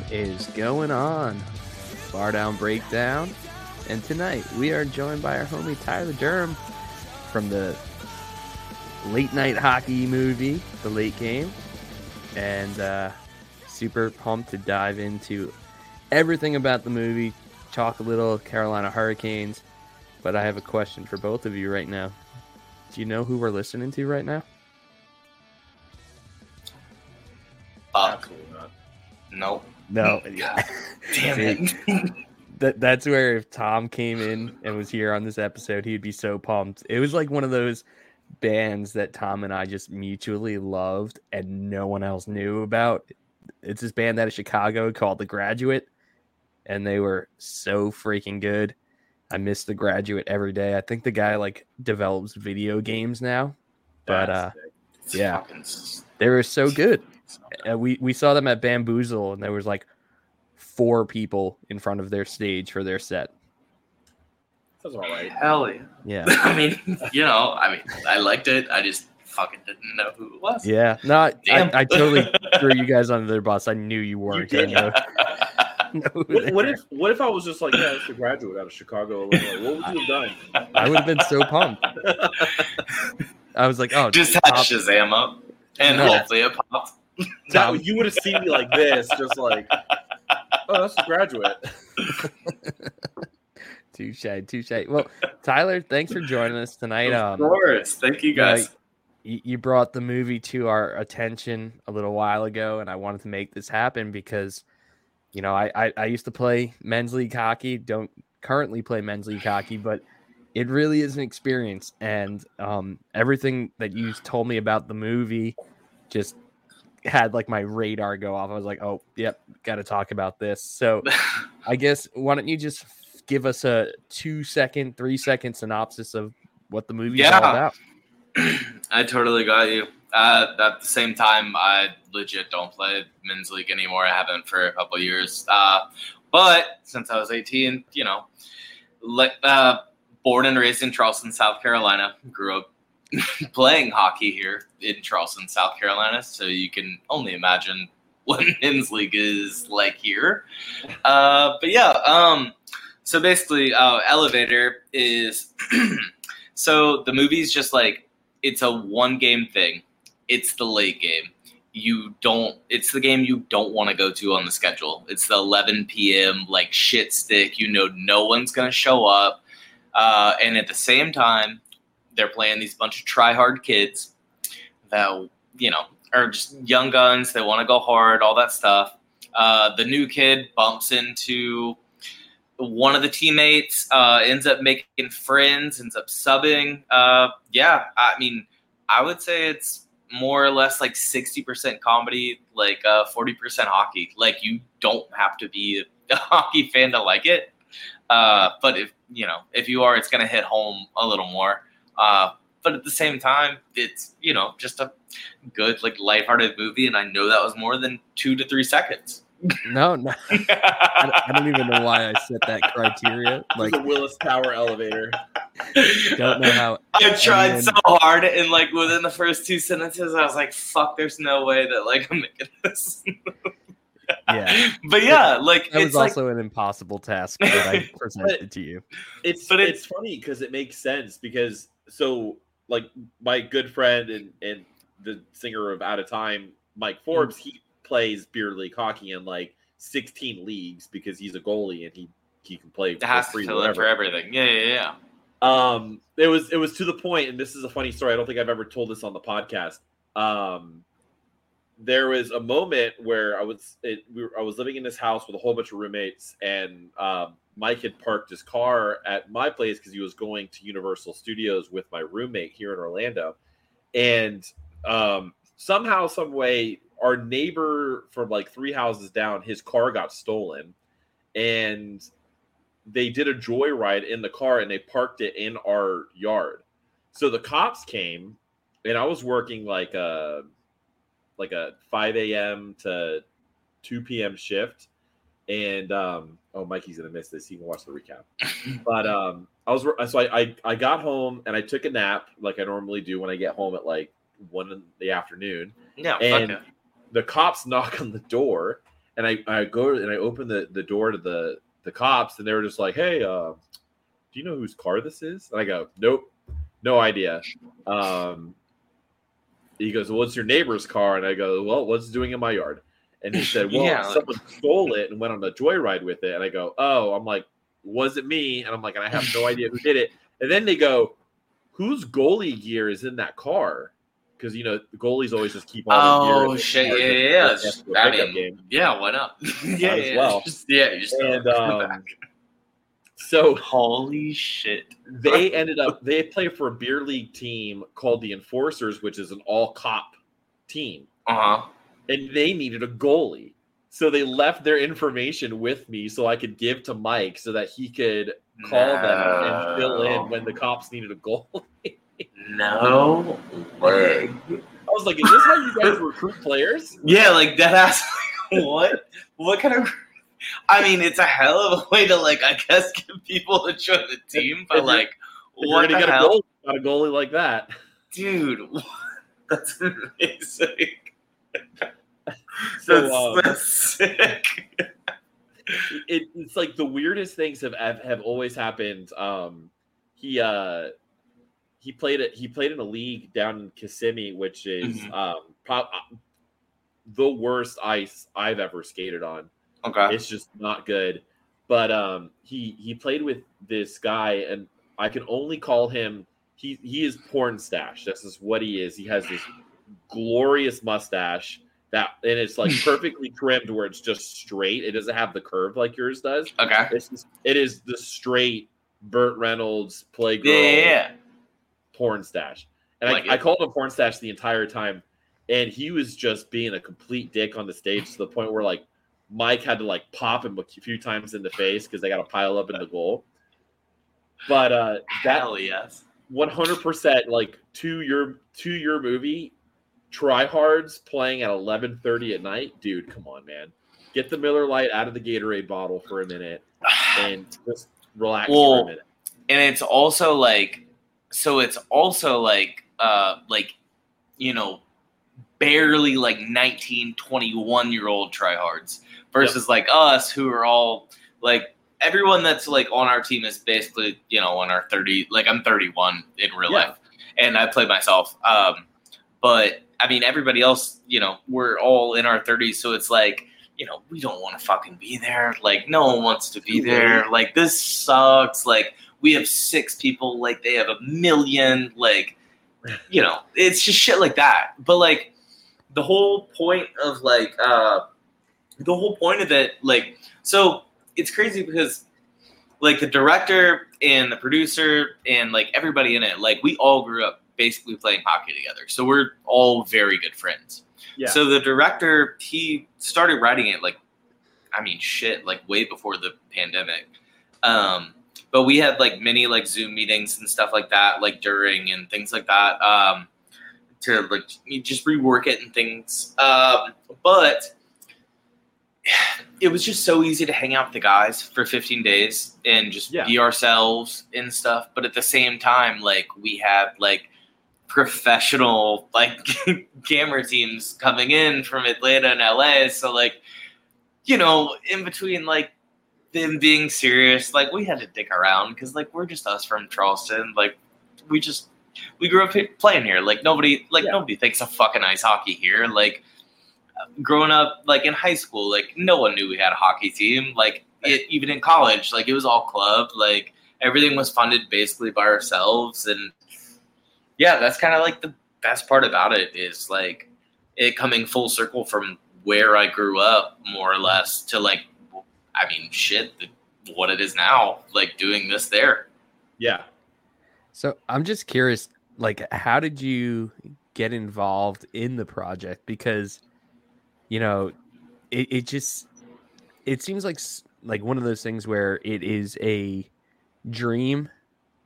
What is going on? Bar Down Breakdown. And tonight we are joined by our homie Tyler Durham from the late night hockey movie, The Late Game. And uh, super pumped to dive into everything about the movie, talk a little Carolina Hurricanes. But I have a question for both of you right now. Do you know who we're listening to right now? Fuck. Nope. No. God damn it. that that's where if Tom came in and was here on this episode, he'd be so pumped. It was like one of those bands that Tom and I just mutually loved and no one else knew about. It's this band out of Chicago called The Graduate, and they were so freaking good. I miss The Graduate every day. I think the guy like develops video games now, but uh, It's Yeah. they were so good. Uh, we we saw them at Bamboozle, and there was like four people in front of their stage for their set. That's all right. Hell yeah. Yeah. I mean, you know, I mean, I liked it. I just fucking didn't know who it was. Yeah, no, I, I, I totally threw you guys under their bus. I knew you weren't did. know, know What, what if what if I was just like, yeah, it's a graduate out of Chicago, Illinois? What would you have done? I would have been so pumped. I was like, oh, just had Tom- Shazam up, and No. hopefully it popped. Now, you would have seen me like this, just like, oh, that's a graduate. touche, touche. Well, Tyler, thanks for joining us tonight. of Um, course. Thank you guys. Like, you, you brought the movie to our attention a little while ago, and I wanted to make this happen because, you know, I, I, I used to play men's league hockey. Don't currently play men's league hockey, but it really is an experience. And um, everything that you told me about the movie just had like my radar go off. I was like, oh, yep, got to talk about this. So I guess why don't you just give us a two second, three second synopsis of what the movie's all Yeah. about? I totally got you. Uh, at the same time, I legit don't play men's league anymore. I haven't for a couple of years. Uh, but since I was 18, you know, like uh, born and raised in Charleston, South Carolina, grew up playing hockey here in Charleston, South Carolina. So you can only imagine what men's league is like here. Uh, but yeah, um, so basically, uh, Elevator is so the movie's just like it's a one game thing. It's the late game. You don't. It's the game you don't want to go to on the schedule. It's the 11 p.m. like shit stick. You know, no one's gonna show up, uh, and at the same time, they're playing these bunch of try hard kids that you know are just young guns. They want to go hard, all that stuff. Uh, the new kid bumps into one of the teammates, uh, ends up making friends, ends up subbing. Uh, yeah, I mean, I would say it's more or less like 60% comedy, like uh, 40% hockey. Like, you don't have to be a hockey fan to like it. Uh, but if, you know, if you are, it's going to hit home a little more. Uh, but at the same time, it's, you know, just a good, like, lighthearted movie. And I know that was more than two to three seconds. No, no. I, don't- I don't even know why I set that criteria. Like the Willis Tower elevator. don't know how. I tried then- so hard, and like within the first two sentences, I was like, "Fuck!" There's no way that like I'm making this. Yeah, but yeah, like that was it's like also an impossible task that I presented to you. It's But but it- it's funny because it makes sense because so like my good friend and and the singer of Out of Time, Mike Forbes, he plays beer league hockey in like 16 leagues because he's a goalie and he he can play it has for to free for everything. Yeah, yeah, yeah. Um, it was it was to the point, and this is a funny story. I don't think I've ever told this on the podcast. Um, there was a moment where I was it, we were, I was living in this house with a whole bunch of roommates, and um, Mike had parked his car at my place because he was going to Universal Studios with my roommate here in Orlando, and um, somehow, some way, our neighbor from like three houses down, his car got stolen, and they did a joyride in the car and they parked it in our yard. So the cops came, and I was working like a like a 5 a.m. to 2 p.m. shift. And um, oh, Mikey's gonna miss this. He can watch the recap. but um, I was so I, I I got home and I took a nap like I normally do when I get home at like one in the afternoon. Yeah, And it. the cops knock on the door and I I go and I open the the door to the the cops, and they were just like, "Hey, uh, do you know whose car this is?" And I go, "Nope, no idea." Um, he goes, well, "What's your neighbor's car?" And I go, "Well, what's it doing in my yard?" And he said, "Well, Yeah. someone stole it and went on a joyride with it." And I go, "Oh," I'm like, "Was it me?" And I'm like, "And I have no idea who did it." And then they go, "Whose goalie gear is in that car?" Because you know goalies always just keep all their gear. in Oh shit! Yeah, yeah, yeah. just Just- for a I mean, game. yeah, why not? yeah, yeah, well. Just, yeah, you just And it in the um, back. so holy shit. they ended up they play for a beer league team called the Enforcers, which is an all cop team, Uh huh. And they needed a goalie. So they left their information with me so I could give to Mike so that he could call them and fill in when the cops needed a goal. No way. I was like, "Is this how you guys recruit players?" Yeah, like that ass. what? What kind of? I mean, it's a hell of a way to like, I guess, get people to join the team, but like, what the get a hell, goal, got a goalie like that. dude? what? That's amazing. So That's, um, that's sick. it, it's like the weirdest things have have, have always happened. Um, he uh, he played it. He played in a league down in Kissimmee, which is Mhm. um, pro- uh, the worst ice I've ever skated on. Okay. It's just not good. But um, he he played with this guy, and I can only call him. He he is porn stash. This is what he is. He has this glorious mustache that, and it's like perfectly trimmed where it's just straight. It doesn't have the curve like yours does. Okay. It's just, it is the straight Burt Reynolds playgirl Yeah, yeah, yeah. porn stash. And Like I, I called him porn stash the entire time. And he was just being a complete dick on the stage to the point where like Mike had to like pop him a few times in the face because they got to pile up in the goal. But uh that Hell yes. 100% like to your to your movie tryhards playing at 11:30 at night? Dude come on man. Get the Miller Lite out of the Gatorade bottle for a minute and just relax for a minute. and it's also like so it's also like uh like you know barely like 19 21 year old tryhards versus like us who are all like everyone that's like on our team is basically you know on our 30 like i'm 31 in real Yeah. life and i play myself um but i mean everybody else you know we're all in our 30s so it's like you know we don't want to fucking be there. Like no one wants to be there. Like this sucks. Like we have six people. Like they have a million. Like you know it's just shit like that. But like the whole point of like uh the whole point of it like so it's crazy because like the director and the producer and like everybody in it like we all grew up basically playing hockey together so we're all very good friends yeah so the director, he started writing it like, I mean, shit, like way before the pandemic. Um, but we had like many like Zoom meetings and stuff like that, like during and things like that, um, to like just rework it and things. Um, but it was just so easy to hang out with the guys for 15 days and just Yeah. be ourselves and stuff. But at the same time, like we had like professional like camera teams coming in from Atlanta and LA. So like, you know, in between like them being serious, like we had to dick around because like we're just us from Charleston. Like we just we grew up playing here. Like nobody like Yeah. nobody thinks of fucking ice hockey here. Like growing up like in high school, like no one knew we had a hockey team. Like it, even in college, like it was all club. Like everything was funded basically by ourselves and yeah, that's kind of like the best part about it is like it coming full circle from where I grew up, more or less, to like, I mean, shit, the, what it is now, like doing this there. yeah So I'm just curious, like, how did you get involved in the project? Because, you know, it, it just it seems like like one of those things where it is a dream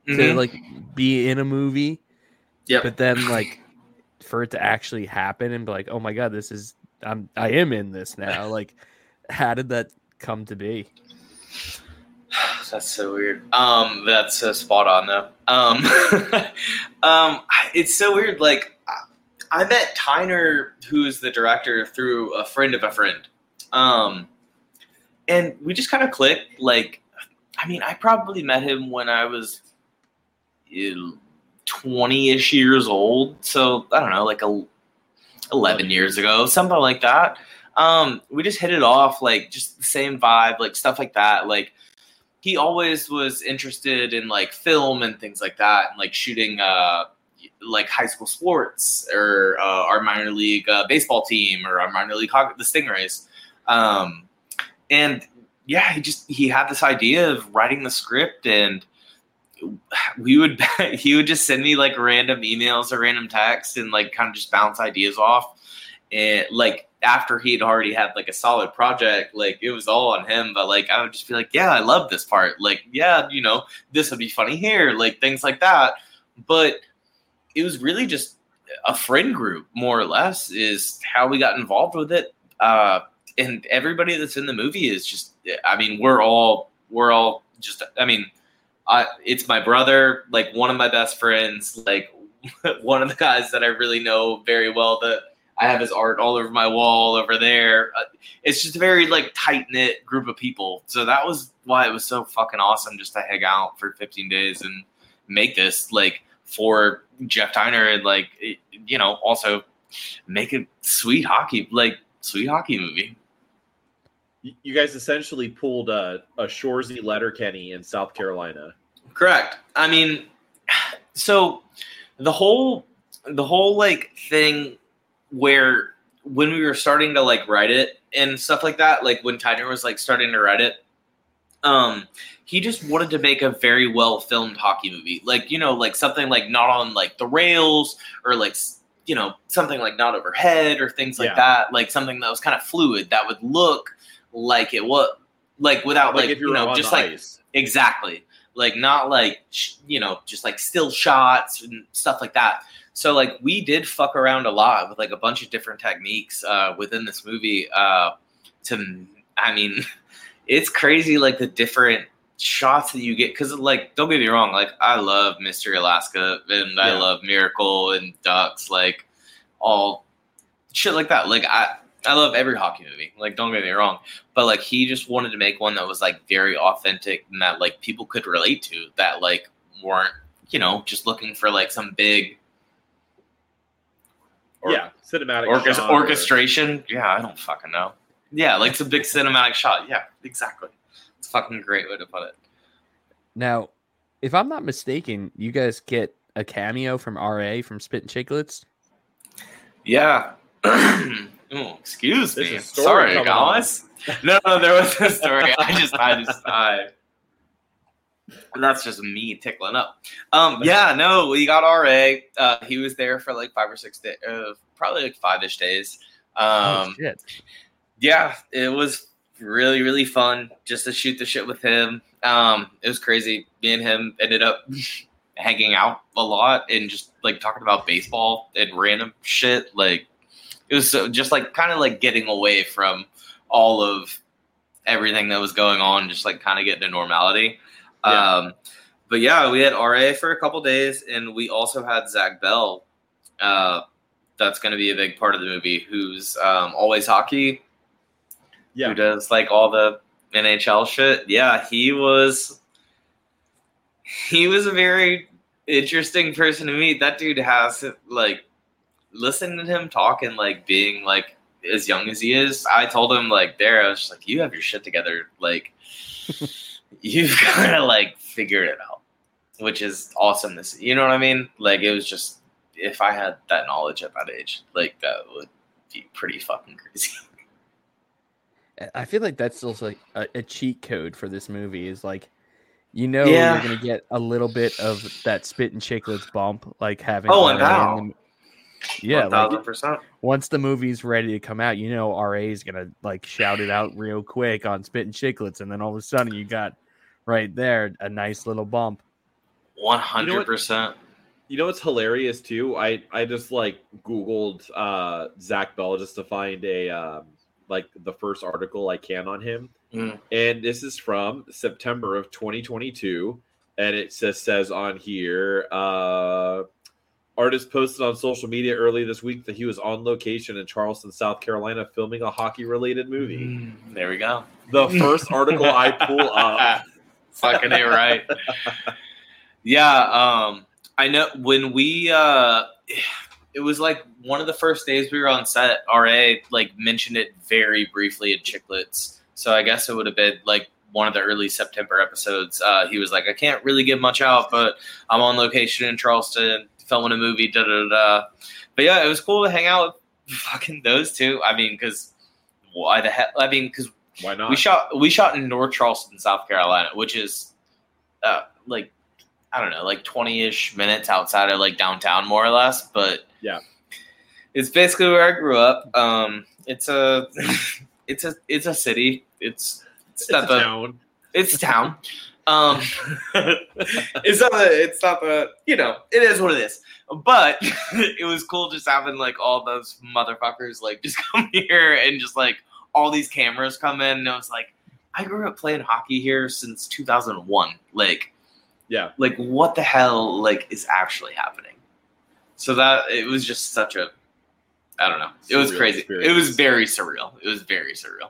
to Mhm. like be in a movie, Yep. but then like for it to actually happen and be like, oh my god, this is I'm I am in this now. Like, how did that come to be? That's so weird. Um, that's so spot on though. Um, um, it's so weird. Like, I- I met Tyner, who's the director, through a friend of a friend. Um, and we just kind of clicked. Like, I mean, I probably met him when I was twenty ish years old. So I don't know, like a eleven years ago, something like that. Um, we just hit it off, like just the same vibe, like stuff like that. Like he always was interested in like film and things like that, and like shooting uh like high school sports or uh, our minor league uh, baseball team or our minor league hockey, the Stingrays. Um, and yeah, he just he had this idea of writing the script, and we would he would just send me like random emails or random texts and like kind of just bounce ideas off. And like after he had already had like a solid project, like it was all on him. But like I would just be like, yeah, I love this part. Like yeah, you know, this would be funny here, like things like that. But it was really just a friend group, more or less, is how we got involved with it. Uh, and everybody that's in the movie is just, I mean, we're all, we're all just, I mean, I, it's my brother, like one of my best friends, like one of the guys that I really know very well that I have his art all over my wall over there. Uh, it's just a very like tight knit group of people. So that was why it was so fucking awesome just to hang out for 15 days and make this like for Jeff Tyner and like you know also make a sweet hockey like sweet hockey movie. You guys essentially pulled a, a Shoresy Letterkenny in South Carolina. Correct. I mean, so the whole the whole like thing where when we were starting to like write it and stuff like that, like when Tyner was like starting to write it, um, he just wanted to make a very well filmed hockey movie, like you know, like something like not on like the rails or like you know something like not overhead or things like yeah. that, like something that was kind of fluid that would look like it was like without like, like you know just like ice. exactly like not like you know just like still shots and stuff like that so like we did fuck around a lot with like a bunch of different techniques uh within this movie uh to i mean it's crazy like the different shots that you get because like don't get me wrong like i love mystery alaska and yeah. i love miracle and ducks like all shit like that like i i love every hockey movie like don't get me wrong but like he just wanted to make one that was like very authentic and that like people could relate to that like weren't you know just looking for like some big or, yeah cinematic orchest- orchestration or... yeah i don't fucking know yeah, like it's a big cinematic shot. Yeah, exactly. It's a fucking great way to put it. Now, if I'm not mistaken, you guys get a cameo from RA from Spittin' Chiclets. Yeah. Ooh, excuse me. Sorry, guys. no, no, there was a story. I just, I just, I. That's just me tickling up. Um, yeah, no, we got RA. Uh, he was there for like five or six days, uh, probably like five ish days. Um, oh, shit yeah, it was really really fun just to shoot the shit with him. Um, it was crazy. Me and him ended up hanging out a lot and just like talking about baseball and random shit. Like it was so, just like kind of like getting away from all of everything that was going on, just like kind of getting to normality. Yeah. Um, but yeah, we had RA for a couple days, and we also had Zach Bell. Uh, that's going to be a big part of the movie. Who's um, always hockey yeah. who does like all the NHL shit. Yeah, he was he was a very interesting person to meet. That dude has like listening to him talk and like being like as young as he is. I told him like there, I was just like, you have your shit together. Like you've kind of like figured it out, which is awesome. This, you know what I mean? Like it was just if I had that knowledge at that age, like that would be pretty fucking crazy. I feel like that's also like a, a cheat code for this movie. Is like, you know, yeah. you're gonna get a little bit of that Spittin' Chiclets bump, like having. Oh, and now. Yeah, thousand like, once the movie's ready to come out, you know RA is gonna like shout it out real quick on Spittin' Chiclets, and then all of a sudden you got right there a nice little bump. One hundred percent. You know what's hilarious too? I I just like Googled uh Zach Bell just to find a um, like the first article I can on him. Mm. And this is from September of 2022. And it says says on here, uh, Artist posted on social media early this week that he was on location in Charleston, South Carolina, filming a hockey-related movie. Mm, there we go. The first article I pull up. Fucking it right. yeah, um, I know when we uh it was like one of the first days we were on set, RA like mentioned it very briefly in Chiclets. So I guess it would have been like one of the early September episodes. Uh, he was like, I can't really give much out, but I'm on location in Charleston filming a movie, da da da. But yeah, it was cool to hang out with fucking those two. I mean, because why the hell? I mean, because Why not? we shot we shot in North Charleston, South Carolina, which is uh, like I don't know, like twenty ish minutes outside of like downtown, more or less. But Yeah. it's basically where I grew up. Um, it's a it's a it's a city. It's it's, It's not a town. it's a town. Um, it's not the it's not the you know it is what it is. But it was cool just having like all those motherfuckers like just come here and just like all these cameras come in. And it was like I grew up playing hockey here since 2001. Like Yeah. like what the hell like is actually happening? So that it was just such a I don't know. It was Surreal crazy. It was very surreal. It was very surreal.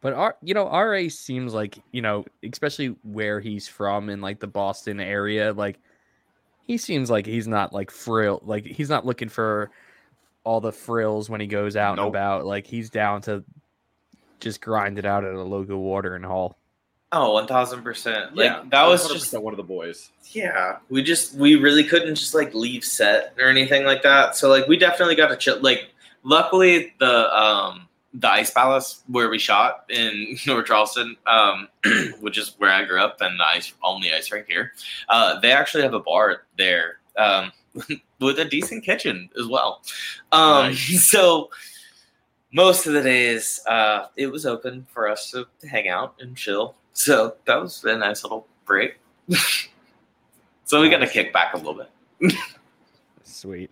But R, you know, RA seems like you know, especially where he's from in like the Boston area, like he seems like he's not like frill, like he's not looking for all the frills when he goes out and about. Like he's down to just grind it out at a local watering hole. Oh, one thousand percent. Like yeah, that was 100% just one of the boys. yeah. We just we really couldn't just like leave set or anything like that. So like we definitely got to chill. Like luckily the um the Ice Palace where we shot in North Charleston, um, which is where I grew up and the ice only ice rink here. Uh, they actually have a bar there um, with a decent kitchen as well. Um, Nice. So most of the days uh, it was open for us to hang out and chill. So that was a nice little break. so we got to kick back a little bit. Sweet.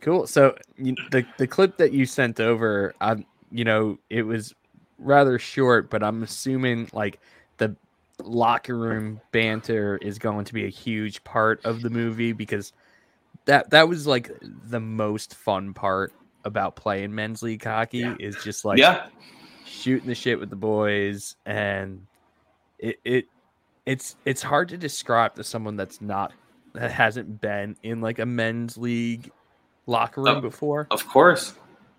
Cool. So you, the the clip that you sent over, I you know, it was rather short, but I'm assuming like the locker room banter is going to be a huge part of the movie because that that was like the most fun part about playing men's league hockey Yeah. is just like yeah, shooting the shit with the boys and it, it it's it's hard to describe to someone that's not that hasn't been in like a men's league locker room Oh. before of course.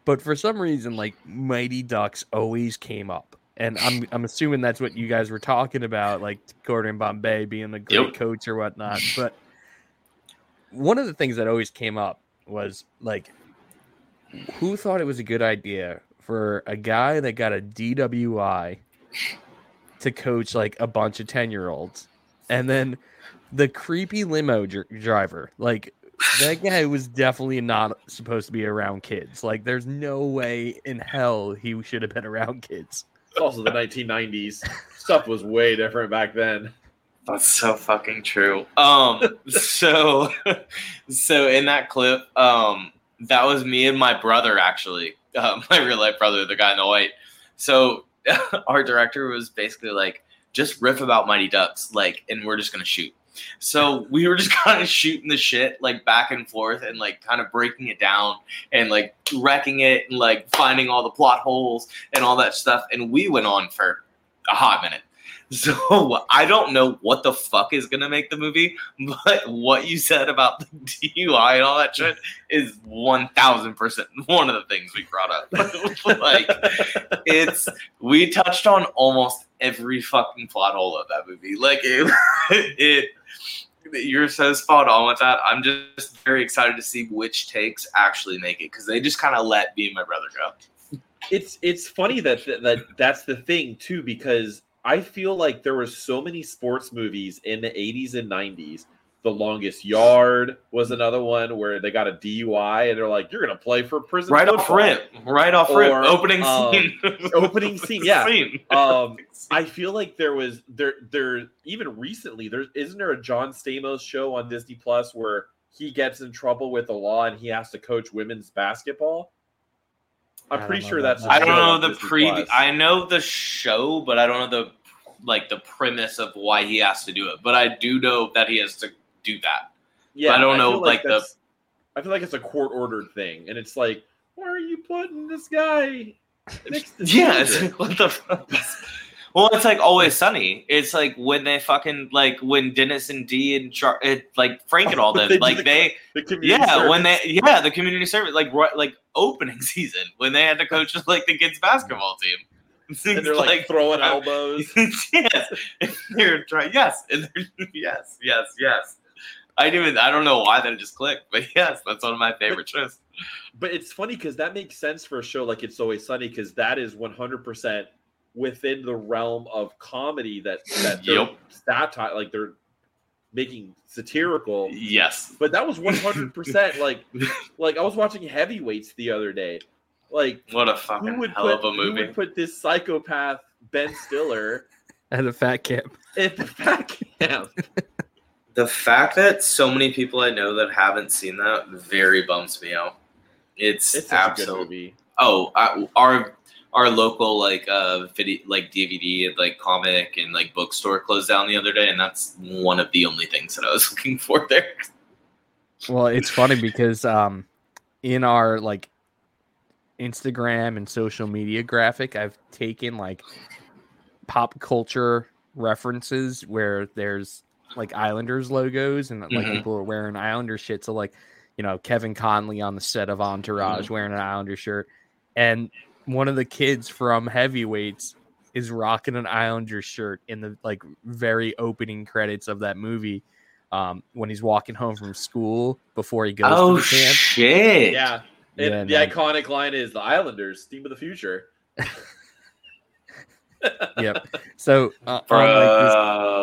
but for some reason like mighty ducks always came up and i'm i'm assuming that's what you guys were talking about like gordon bombay being the great Yep. coach or whatnot but one of the things that always came up was like who thought it was a good idea for a guy that got a DWI to coach like a bunch of 10 year olds and then the creepy limo dr- driver like that guy was definitely not supposed to be around kids like there's no way in hell he should have been around kids It's also the 1990s. Stuff was way different back then. That's so fucking true. Um, so, so in that clip, um, that was me and my brother actually, uh, my real life brother, the guy in the white. So our director was basically like, just riff about Mighty Ducks, like, and we're just gonna shoot. So we were just kind of shooting the shit like back and forth and like kind of breaking it down and like wrecking it and like finding all the plot holes and all that stuff. And we went on for a hot minute. So I don't know what the fuck is gonna make the movie, but what you said about the DUI and all that shit is one thousand percent one of the things we brought up. like it's we touched on almost every fucking plot hole of that movie. Like it, it you're so spot on with that. I'm just very excited to see which takes actually make it because they just kind of let and my brother go. it's it's funny that that that's the thing too because I feel like there were so many sports movies in the 80s and 90s. The Longest Yard was another one where they got a DUI and they're like, "You're gonna play for prison." Right off football." rip, right off rip, opening um, scene, opening scene, yeah. Scene. Um, I feel like there was there there even recently there isn't there a John Stamos show on Disney Plus where he gets in trouble with the law and he has to coach women's basketball. I I'm pretty sure about that's. I don't know the Disney pre. I know the show, but I don't know the like the premise of why he has to do it. But I do know that he has to do that. Yeah, I don't know, feel like, the I feel like it's a court ordered thing, and it's like, why are you putting this guy next to Yeah, like, what the fuck? Well, it's like always sunny. It's like when they fucking like when Dennis and Dee and Char- it, like Frank and all them, like the- they The yeah when they yeah the community service like right, like opening season when they had to coach like the kids basketball team. and they're like, throwing elbows. yes, and they're trying. Yes, and they're, yes, yes, yes. I didn't even. I don't know why that just clicked, but yes, that's one of my favorite shows. But it's funny because that makes sense for a show like It's Always Sunny because that is 100% within the realm of comedy that that they're Yep. satire, like they're making satirical. Yes, But that was 100% like like I was watching Heavyweights the other day. Like what a who fucking would hell put of a movie. who would put this psychopath Ben Stiller At a fat camp. at the fat camp? The fact that so many people I know that haven't seen that very bums me out. It's, It's such a good absolutely oh I, our our local like uh video like dvd and like comic and like bookstore closed down the other day and that's one of the only things that i was looking for there Well, it's funny because um in our like Instagram and social media graphic, I've taken like pop culture references where there's like Islanders logos and like Mhm. people are wearing Islander shit. So like, you know, Kevin Connolly on the set of Entourage wearing an Islander shirt. And one of the kids from Heavyweights is rocking an Islander shirt in the like very opening credits of that movie. Um, when he's walking home from school before he goes oh to the camp. shit Yeah. And Yeah, the man. iconic line is the Islanders, team of the future. Yep. So uh, Bro, on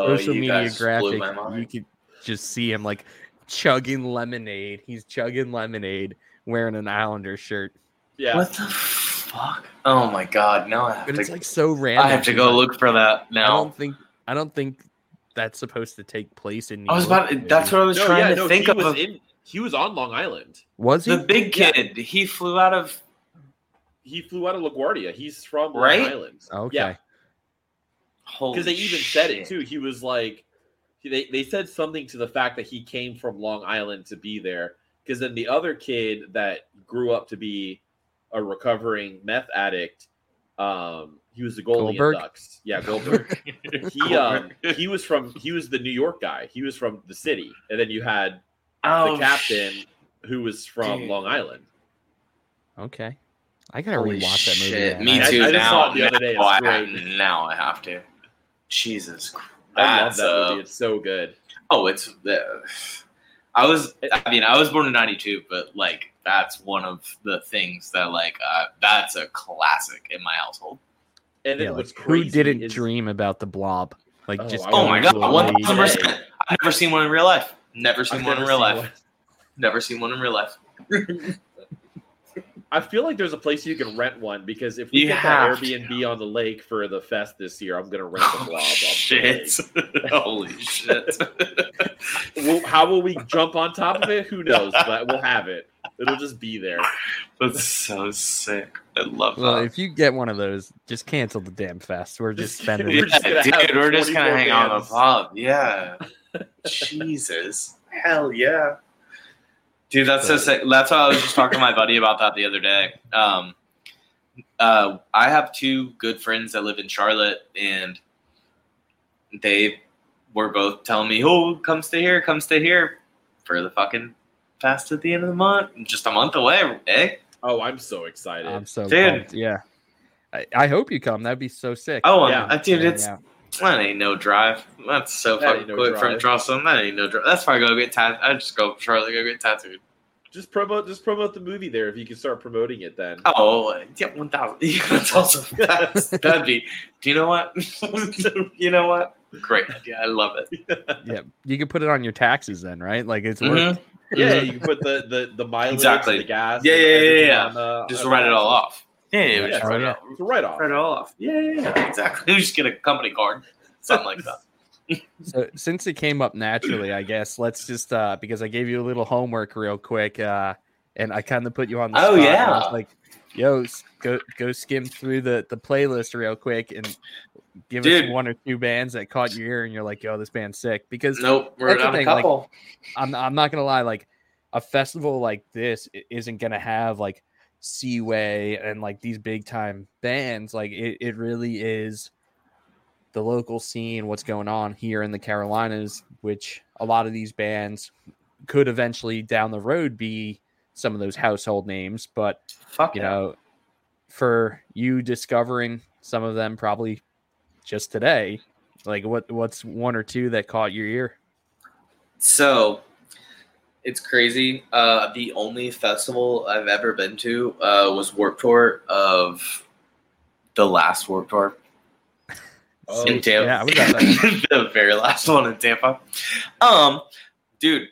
like this social media graphic, you mind. could just see him like chugging lemonade. He's chugging lemonade wearing an Islander shirt. Yeah. what the fuck oh my god No, i have But it's to like so random. i have to go look for that now. I don't think I don't think that's supposed to take place in New i was York, about that's what i was No, trying yeah, to no, think he of was in he was on Long Island. was he? the big Yeah. kid he flew out of He flew out of LaGuardia. He's from Long Right? Island. okay. Yeah. Holy Because they even said it too. He was like they, they said something to the fact that he came from Long Island to be there. Because then the other kid that grew up to be a recovering meth addict, um, he was the goalie Goldberg? at Ducks. Yeah, Goldberg. he um he was from he was the New York guy. He was from the city, and then you had oh, the captain who was from dude. Long Island. Okay. I gotta Holy rewatch that movie. shit. Me I- too. I just now, saw it the other day. It's now I, now I have to. Jesus Christ. I love That's, that movie. It's so good. Oh, it's. Uh, I was. I mean, I was born in '92, but like that's one of the things that like uh, that's a classic in my household. And then Yeah, what's like, who didn't is- dream about the blob? Like Oh, just Oh my god, to a one lake. thousand percent. I've never seen one in real life. Never seen I've one in real life. one. Never seen one in real life. I feel like there's a place you can rent one because if we You get that have to. Airbnb on the lake for the fest this year, I'm gonna rent the oh, blob. Oh, off the shit! Holy shit! Well, how will we jump on top of it? Who knows? But we'll have it. It'll just be there. That's so sick. I love Well, that. if you get one of those, just cancel the damn fest. We're just Just- spending. we're just yeah, gonna have dude, we're just gonna hang out in the bands. pub. Yeah. Jesus. Hell yeah. Dude, that's so sick. That's how I was just talking to my buddy about that the other day. Um, uh, I have two good friends that live in Charlotte, and they were both telling me, "Oh, come stay here, come stay here for the fucking fest at the end of the month, just a month away, eh?" Oh, I'm so excited. I'm so Dude. pumped. Yeah. I, I hope you come. That'd be so sick. Oh, Yeah. yeah, dude, it's out. That ain't no drive. That's so That fucking ain't no quick from drive. Charleston. That ain't no drive. That's why I go get tattooed. I just go Charlotte, go get tattooed. just promote, just promote the movie there. If you can start promoting it, then Oh, yeah, one thousand. Yeah, that's awesome. That's, that'd be. Do you know what? you know what? Great idea. I love it. Yeah, you could put it on your taxes then, right? Like it's worth. Mhm. yeah, you can put the the the mileage, Exactly. the gas, Yeah, yeah, yeah, yeah. on the- Just write it all the- off. Yeah, yeah, Yeah, just write it off. It's write off. Write it all off. Yeah, yeah, yeah. Exactly. You just get a company card, something like that. So since it came up naturally, I guess let's just uh because I gave you a little homework real quick, uh, and I kind of put you on the Oh, spot. and I yeah. was like, yo, go go skim through the the playlist real quick and give Dude. us one or two bands that caught your ear and you're like, yo, this band's sick. Because Nope, we're That's the on a thing, like, couple. I'm I'm not gonna lie, like a festival like this isn't gonna have like Seaway and like these big time bands. Like it, it really is the local scene, what's going on here in the Carolinas, which a lot of these bands could eventually down the road be some of those household names. But Fuck you know, for you discovering some of them probably just today, like what what's one or two that caught your ear? So it's crazy. Uh, the only festival I've ever been to uh, was Warped Tour of the last Warped Tour Oh, in Tampa. yeah, was at that. the very last one in Tampa. Um, dude,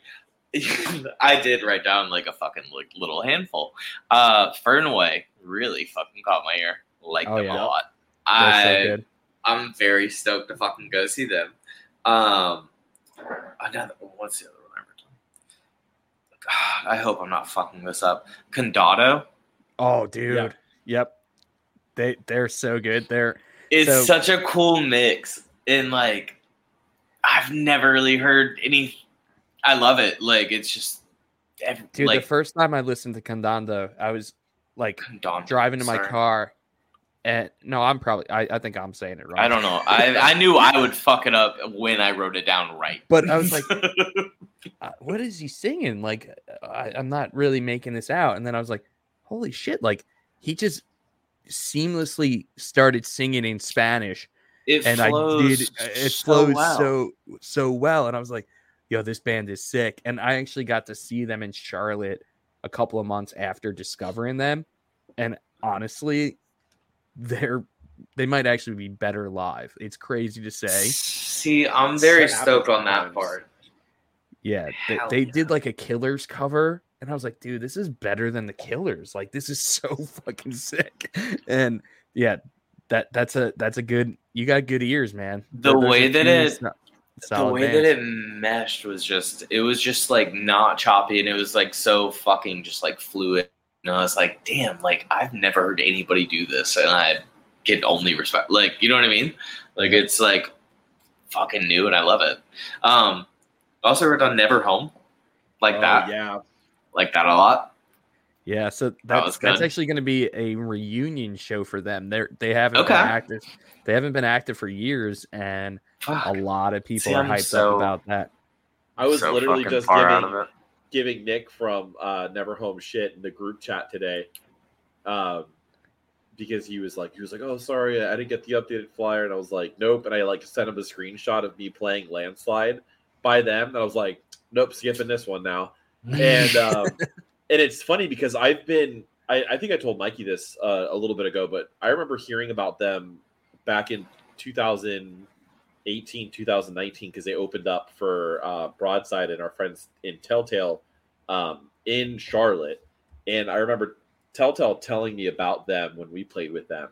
I did write down like a fucking like little handful. Uh, Fernway really fucking caught my ear. Like Oh, them yeah. a lot. They're I so. I'm very stoked to fucking go see them. Um, another what's the other I wrote down? God, I hope I'm not fucking this up. Condado Oh, dude. Yeah. Yep. They they're so good. They're is So- such a cool mix, and like I've never really heard any. I love it. Like it's just, ev- dude. like the first time I listened to Condando, I was like Condado, driving to my sorry. car, and no, I'm probably I, I think I'm saying it wrong. I don't know. I I knew I would fuck it up when I wrote it down right. But I was like, uh, what is he singing? Like, I, I'm not really making this out. And then I was like, holy shit! Like, he just seamlessly started singing in Spanish, it and flows I did. It so flowed well. so so well, and I was like, yo, this band is sick. And I actually got to see them in Charlotte a couple of months after discovering them, and honestly, they're they might actually be better live. It's crazy to say. See, I'm very stoked on that times. part. Yeah, they, they yeah. did like a Killers cover, and I was like, dude, this is better than the Killers. Like, this is so fucking sick. And yeah, that that's a that's a good. You got good ears, man. The way that it- the way bands. that it meshed was just it was just like not choppy and it was like so fucking just like fluid and i was like damn like i've never heard anybody do this and i get only respect like you know what i mean like it's like fucking new and i love it um I also wrote on never home like Oh, that yeah. like that a lot Yeah, so that's was that's actually going to be a reunion show for them. They're they haven't Okay. been active. They haven't been active for years, and Fuck. a lot of people See, are hyped so- up about that. I was So literally just giving, giving Nick from uh, Never Home shit in the group chat today, um, because he was like, he was like, "Oh, sorry, I didn't get the updated flyer," and I was like, "Nope," and I like sent him a screenshot of me playing Landslide by them, and I was like, "Nope, skipping this one now." And um, and it's funny because I've been, I, I think I told Mikey this uh, a little bit ago, but I remember hearing about them back in 2018, 2019, because they opened up for uh, Broadside and our friends in Telltale um, in Charlotte. And I remember Telltale telling me about them when we played with them.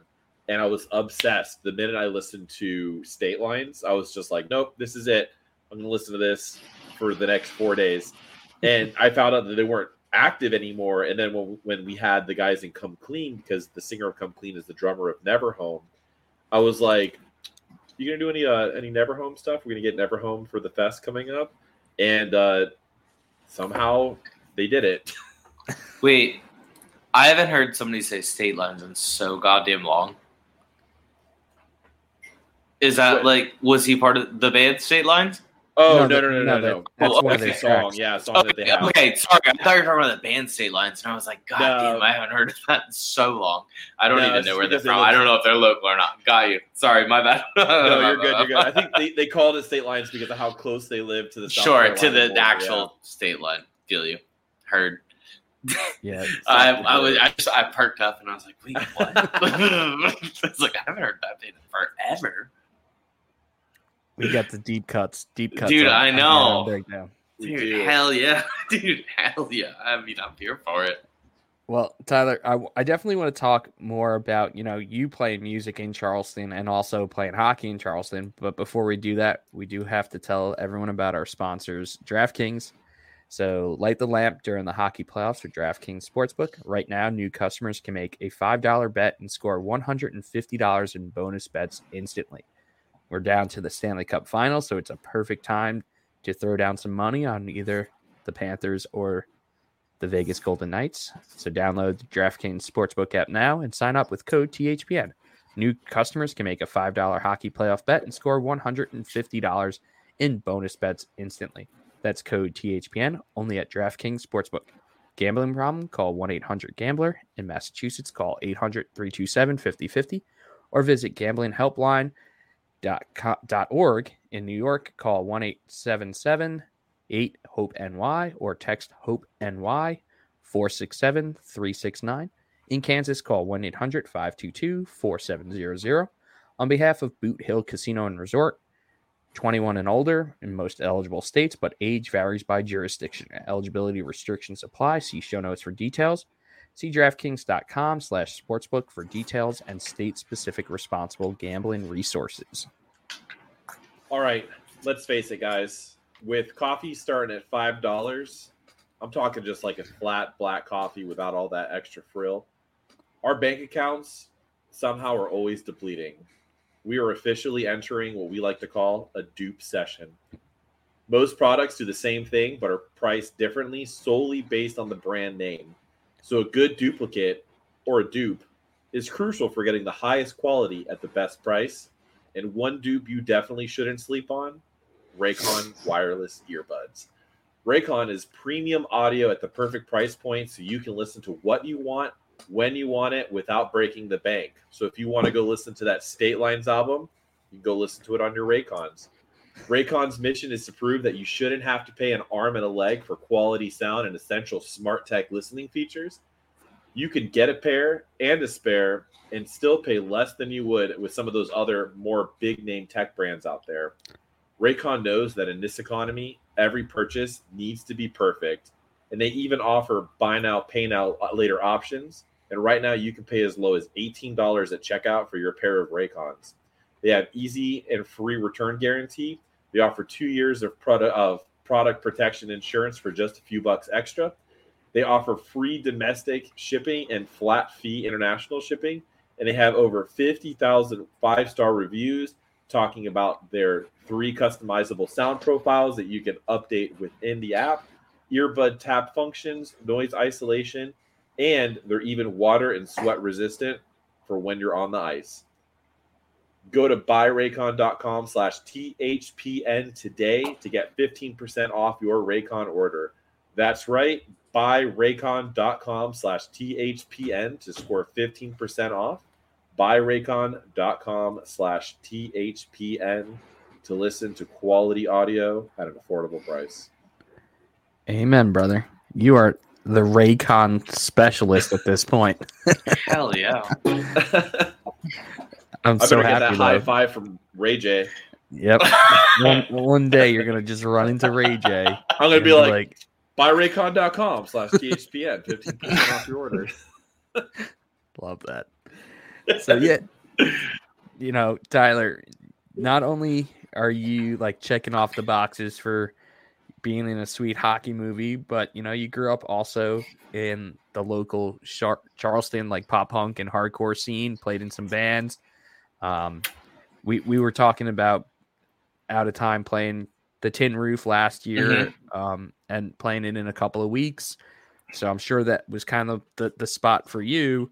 And I was obsessed. The minute I listened to State Lines, I was just like, nope, this is it. I'm to listen to this for the next four days. And I found out that they weren't active anymore. And then when, when we had the guys in Come Clean, because the singer of Come Clean is the drummer of Neverhome, I was like, "You gonna do any uh, any Neverhome stuff? We're gonna get Neverhome for the fest coming up." And uh, somehow they did it. wait i haven't heard somebody say state lines in so goddamn long is that What? like was he part of the band state lines Oh No, no no no no no, no! that- no. that's Oh, one of okay. their song, tracks. yeah, a song that they Okay, have. okay, sorry. I thought you were talking about the band State Lines, and I was like, God No. damn, I haven't heard of that in so long. I don't No, even know where they're because they from. I don't know if they're local or not. Got you. Sorry, my bad. No, you're good. You're good. I think they, they called it state lines because of how close they live to the South sure to the border, actual state line. Feel you. Heard. Yeah, I, I was I just I perked up and I was like, wait, what? it's like I haven't heard that band in forever. We got the deep cuts, deep cuts. Dude, on- I know. Down Breakdown. We Dude, hell yeah. Dude, hell yeah. I mean, I'm here for it. Well, Tyler, I, I definitely want to talk more about you know you playing music in Charleston and also playing hockey in Charleston. But before we do that, we do have to tell everyone about our sponsors, DraftKings. So light the lamp during the hockey playoffs for DraftKings Sportsbook. Right now, new customers can make a five dollar bet and score one hundred and fifty dollars in bonus bets instantly. We're down to the Stanley Cup final, so it's a perfect time to throw down some money on either the Panthers or the Vegas Golden Knights. So download the DraftKings Sportsbook app now and sign up with code THPN. New customers can make a $5 hockey playoff bet and score $150 in bonus bets instantly. That's code THPN only at DraftKings Sportsbook. Gambling problem? Call 1 800 Gambler. In Massachusetts, call 800 327 5050 or visit gamblinghelpline.org. In New York, call 1 877 8 HOPE NY or text HOPE NY 467 369. In Kansas, call 1 800 522 4700. On behalf of Boot Hill Casino and Resort, 21 and older in most eligible states, but age varies by jurisdiction. Eligibility restrictions apply. See show notes for details. See DraftKings.com slash sportsbook for details and state-specific responsible gambling resources. All right, let's face it, guys. With coffee starting at five dollars, I'm talking just like a flat black coffee without all that extra frill. Our bank accounts somehow are always depleting. We are officially entering what we like to call a dupe session. Most products do the same thing but are priced differently solely based on the brand name. So a good duplicate or a dupe is crucial for getting the highest quality at the best price. And one dupe you definitely shouldn't sleep on Raycon wireless earbuds. Raycon is premium audio at the perfect price point so you can listen to what you want when you want it without breaking the bank. So if you want to go listen to that State Lines album, you can go listen to it on your Raycons. Raycon's mission is to prove that you shouldn't have to pay an arm and a leg for quality sound and essential smart tech listening features. You can get a pair and a spare and still pay less than you would with some of those other more big name tech brands out there. Raycon knows that in this economy, every purchase needs to be perfect, and they even offer buy now, pay now uh, later options. And right now, you can pay as low as $18 at checkout for your pair of Raycons. They have easy and free return guarantee. They offer two years of product of product protection insurance for just a few bucks extra. They offer free domestic shipping and flat fee international shipping. And they have over 50,000 five star reviews talking about their three customizable sound profiles that you can update within the app, earbud tap functions, noise isolation, and they're even water and sweat resistant for when you're on the ice. Go to buyraycon.com slash THPN today to get 15% off your Raycon order. That's right, buyraycon.com slash THPN to score 15% off. Buyraycon.com slash THPN to listen to quality audio at an affordable price. Amen, brother. You are the Raycon specialist at this point. Hell yeah. I'm I so better get that happy. high though. five from Ray J. Yep. one, one day you're gonna just run into Ray J. I'm gonna be like, buyraycon.com slash THPN, 15% off your order. love that. So yeah, you know, Tyler, not only are you like checking off the boxes for being in a sweet hockey movie, but you know, you grew up also in the local Char- Charleston like pop punk and hardcore scene, played in some bands. Um, we we were talking about out of time playing the Tin Roof last year, um, and playing it in a couple of weeks. So I'm sure that was kind of the, the spot for you.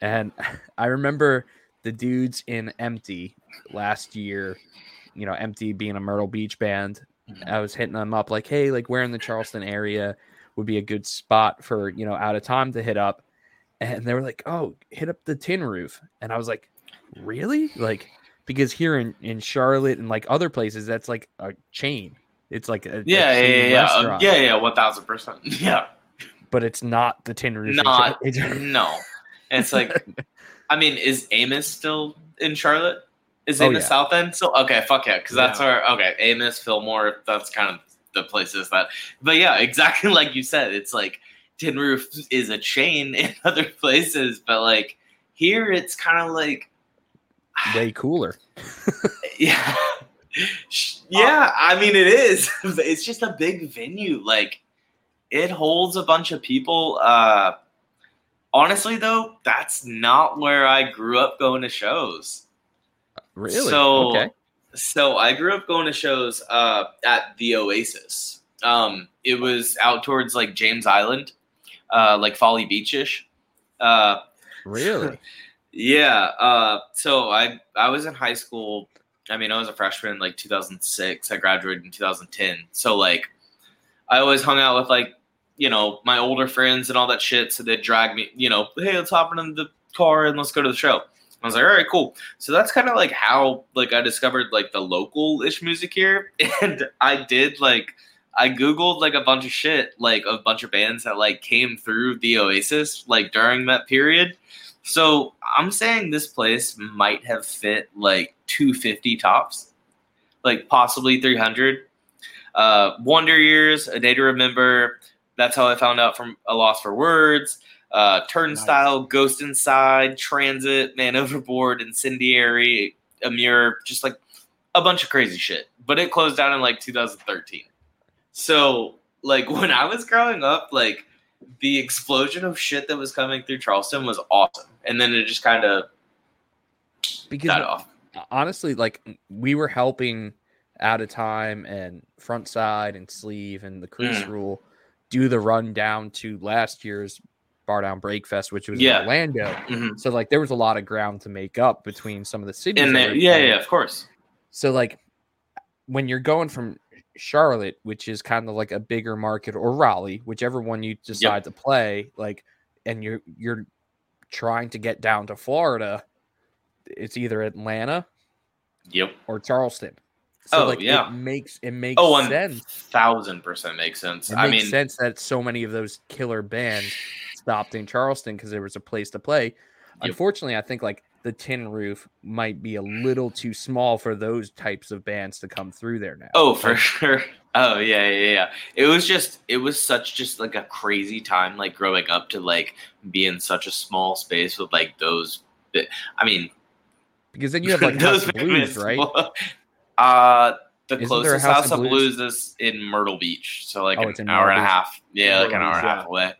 And I remember the dudes in Empty last year, you know, Empty being a Myrtle Beach band. I was hitting them up like, hey, like where in the Charleston area would be a good spot for, you know, out of time to hit up. And they were like, oh, hit up the tin roof. And I was like, really? Like, because here in, in Charlotte and like other places, that's like a chain. It's like a, a Yeah, yeah, chain yeah, yeah. Uh, yeah, yeah, one thousand percent. Yeah, But it's not the tin roof. not no. And it's like, I mean, is Amos still in Charlotte? Is Oh, Amos yeah. South End? So okay, fuck yeah, because that's where okay, Amos, Fillmore, that's kind of the places that. But yeah, exactly like you said, it's like Tin Roof is a chain in other places, but like here, it's kind of like way cooler. yeah. Yeah, I mean it is. It's just a big venue. Like it holds a bunch of people. Uh honestly though, that's not where I grew up going to shows. Really? So okay. So I grew up going to shows uh, at the Oasis. Um, it was out towards like James Island, uh, like Folly Beachish. Uh, Really? yeah. Uh, so I I was in high school. I mean, I was a freshman like 2006. I graduated in 2010. So like, I always hung out with like you know my older friends and all that shit. So they'd drag me. You know, hey, let's hop in the car and let's go to the show. I was like, all right, cool. So that's kind of like how like I discovered like the local ish music here, and I did like I googled like a bunch of shit, like a bunch of bands that like came through the Oasis like during that period. So I'm saying this place might have fit like 250 tops, like possibly 300. Uh, Wonder Years, A Day to Remember. That's how I found out from A Loss for Words uh, Turnstile, Ghost Inside, Transit, Man Overboard, Incendiary, Emmure, just like a bunch of crazy shit. But it closed down in like 2013. So, like, when I was growing up, like, the explosion of shit that was coming through Charleston was awesome. And then it just kind of Because off. honestly, like we were helping out of time and front side and sleeve and the crease Mm. rule do the run down to last year's bar down breakfest, which was Yeah. in Orlando. Mhm. So like there was a lot of ground to make up between some of the cities. And yeah, yeah, of course. So like when you're going from Charlotte, which is kind of like a bigger market, or Raleigh, whichever one you decide to play, like, and you're you're trying to get down to Florida, it's either Atlanta Yep. or Charleston. So Oh, like yeah. it makes it makes Oh, one sense. thousand percent makes sense. It I makes mean, sense that so many of those killer bands stopped in Charleston because there was a place to play. Unfortunately, I think like the Tin Roof might be a little too small for those types of bands to come through there now. Oh, for sure. Oh, yeah, yeah, yeah. It was just, it was such just like a crazy time, like growing up to like be in such a small space with like those. bi- I mean, because then you have like House Blues, bands. right? Uh, the Isn't closest House House, of of Blues? Blues? is in Myrtle Beach, so like Oh, an it's in hour Myrtle and a half. Yeah, like an Myrtle hour and a half yeah. away.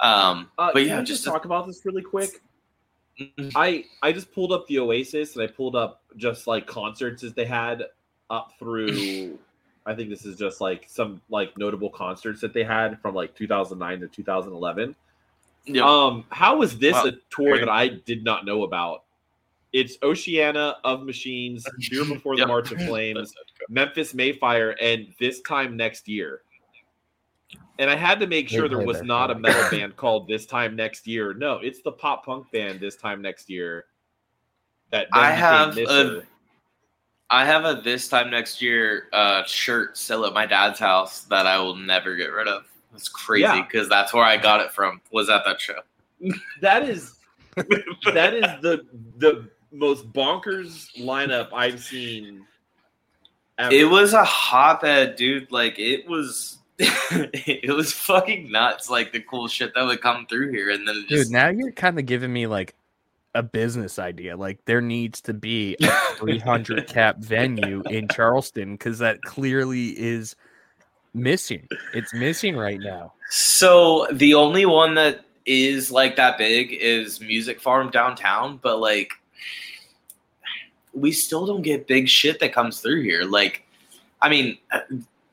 Um, Uh, but yeah, just just talk about this really quick. Mhm. I I just pulled up the Oasis and I pulled up just like concerts that they had up through. I think this is just like some like notable concerts that they had from like 2009 to 2011. Yep. Um, how was this Wow. a tour that I did not know about? It's Oceana of Machines, Fear Before the Yep. March of Flames, Memphis May Fire, and this time next year. And I had to make sure there was not a metal band called This Time Next Year. No, it's the pop punk band This Time Next Year. That then I have Nisser. a- I have a this time next year uh, shirt still at my dad's house that I will never get rid of. It's crazy Yeah. because that's where I got it from. Was at that show. that is that is the the most bonkers lineup I've seen. Ever. It was a hotbed, dude. Like it was, it was fucking nuts. Like the cool shit that would come through here, and then it Dude, now you're kind of giving me like a business idea. Like there needs to be a 300 cap venue in Charleston because that clearly is missing. It's missing right now. So the only one that is like that big is Music Farm downtown, but like we still don't get big shit that comes through here. Like, I mean,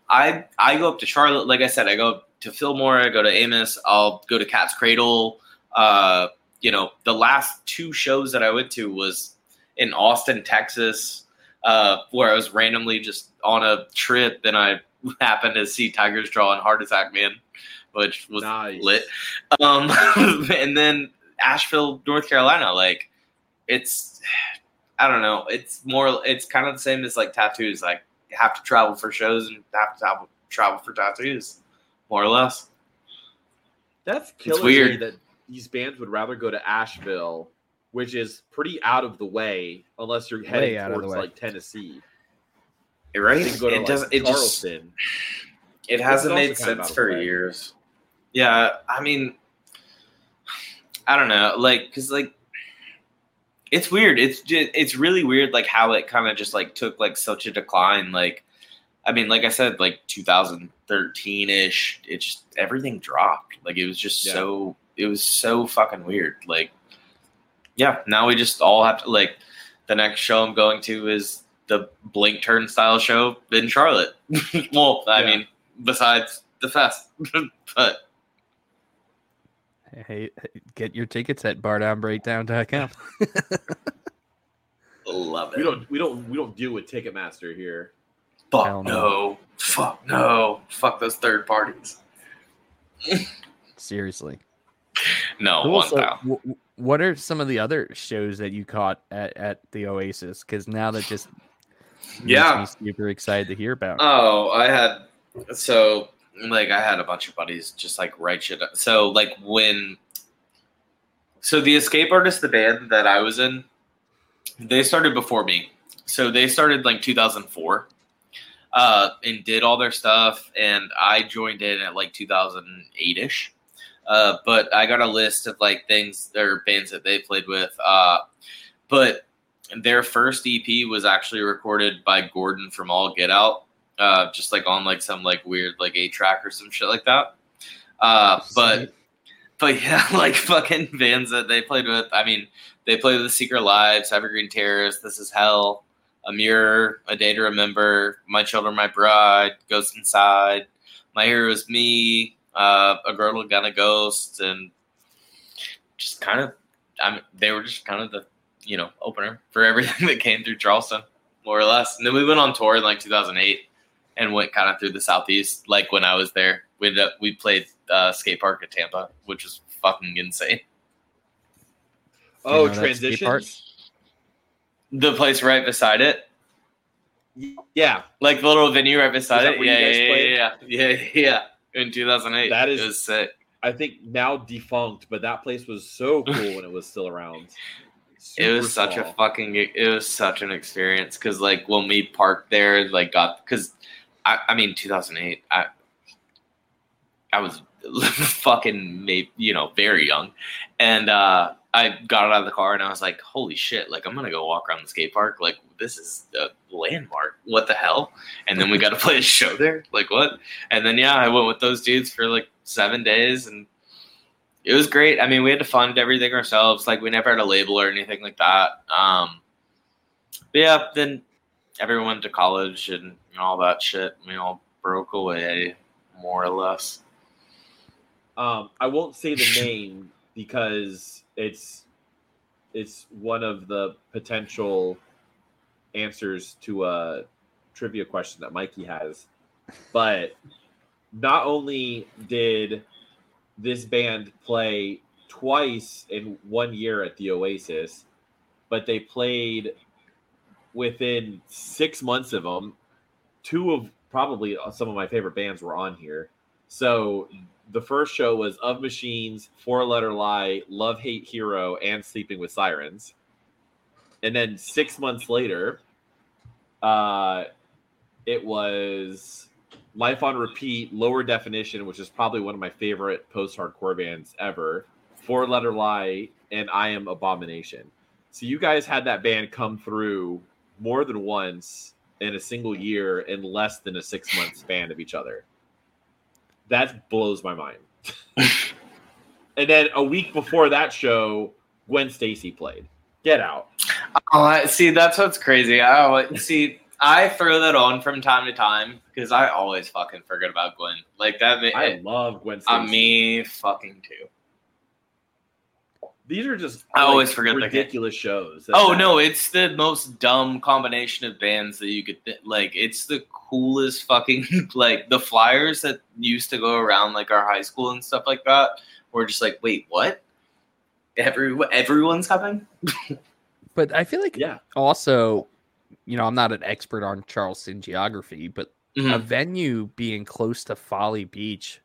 I I go up to Charlotte. Like I said, I go to Fillmore. I go to Amos. I'll go to Cat's Cradle. Uh, you know, the last two shows that I went to was in Austin, Texas, uh, where I was randomly just on a trip and I happened to see Tigers Jaw and Heart Attack Man, which was Nice. lit. Um, and then Asheville, North Carolina, like it's, I don't know, it's more, it's kind of the same as like tattoos. Like have to travel for shows and have to travel, travel for tattoos, more or less. That's killer to weird. me that these bands would rather go to Asheville, which is pretty out of the way, unless you're heading out of the towards way. like Tennessee. Right? They can go to it like, doesn't. It just. Charleston. It hasn't also made kind of out sense of for the way. years. Yeah, I mean, I don't know, like, because like, it's weird. It's just, it's really weird, like how it kind of just like took like such a decline. Like, I mean, like I said, like 2013 ish, it just everything dropped. Like it was just Yeah. so it was so fucking weird. Like, yeah, now we just all have to like. The next show I'm going to is the Blink Turnstile show in Charlotte. well, I Yeah. mean, besides the fest, but Hey, hey, get your tickets at bardownbreakdown.com. love it. We don't we don't we don't deal with Ticketmaster here. Fuck Hell no. no. Fuck no. Fuck those third parties. Seriously. No, Cool, one so w- w- what are some of the other shows that you caught at, at the Oasis? Because now that just makes Yeah. me super excited to hear about. Oh, I had so like I had a bunch of buddies just like write shit. up. So like when so the Escape Artist, the band that I was in, they started before me. So they started like 2004, uh, and did all their stuff, and I joined in at like 2008 ish. Uh, but I got a list of like things or bands that they played with. Uh, but their first EP was actually recorded by Gordon from All Get Out uh, just like on like some like weird like eight track or some shit like that. Uh, but but yeah, like fucking bands that they played with. I mean, they played with Secret Lives, Evergreen Terrace, This Is Hell, Emmure, A Day to Remember, My Children, My Bride, Ghost Inside, My Hero Is Me, uh, A Girl A Gun A Ghost, and just kind of, I mean, they were just kind of the you know opener for everything that came through Charleston, more or less. And then we went on tour in like 2008 and went kind of through the southeast. Like when I was there, we we played uh, skate park at Tampa, which was fucking insane. Oh, know that skate park? transitions. The place right beside it, Yeah, like the little venue right beside it. Yeah, yeah, yeah, yeah, yeah, yeah. In 2008, That is- it was sick. I think now defunct, but that place was so cool when it was still around. it was Super such a fucking it was such an experience because like when we parked there like got because I, I mean 2008 i i was fucking maybe you know very young and uh i got out of the car and i was like holy shit like i'm gonna go walk around the skate park like this is a landmark what the hell and then we got to play a show there like what and then yeah i went with those dudes for like seven days and it was great. I mean, we had to fund everything ourselves. Like we never had a label or anything like that. Um, but yeah, then everyone went to college and all that shit. We all broke away, more or less. Um, I won't say the name because it's it's one of the potential answers to a trivia question that Mikey has. But not only did this band play twice in one year at the Oasis, but they played within six months of them. Two of probably some of my favorite bands were on here. So the first show was Of Machines, Four Letter Lie, Love Hate Hero, and Sleeping with Sirens. And then six months later, uh, it was Life on Repeat, Lower Definition, which is probably one of my favorite post hardcore bands ever, Four Letter Lie, and I Am Abomination. So you guys had that band come through more than once in a single year in less than a six month span of each other. That blows my mind. and then a week before that show, Gwen Stacy played. Get out. Oh, I, see, that's what's crazy. I see. I throw that on from time to time because I always fucking forget about Gwen. Like that. ma- I love Gwen uh, Stacy. I me fucking too. These are just I like, always forget the- ridiculous shows. that- Oh that- no, it's the most dumb combination of bands that you could th- like. It's the coolest fucking like the flyers that used to go around like our high school and stuff like that. We're just like, wait, what? Every everyone's coming. But I feel like Yeah. also, you know, I'm not an expert on Charleston geography, but a Mhm, venue being close to Folly Beach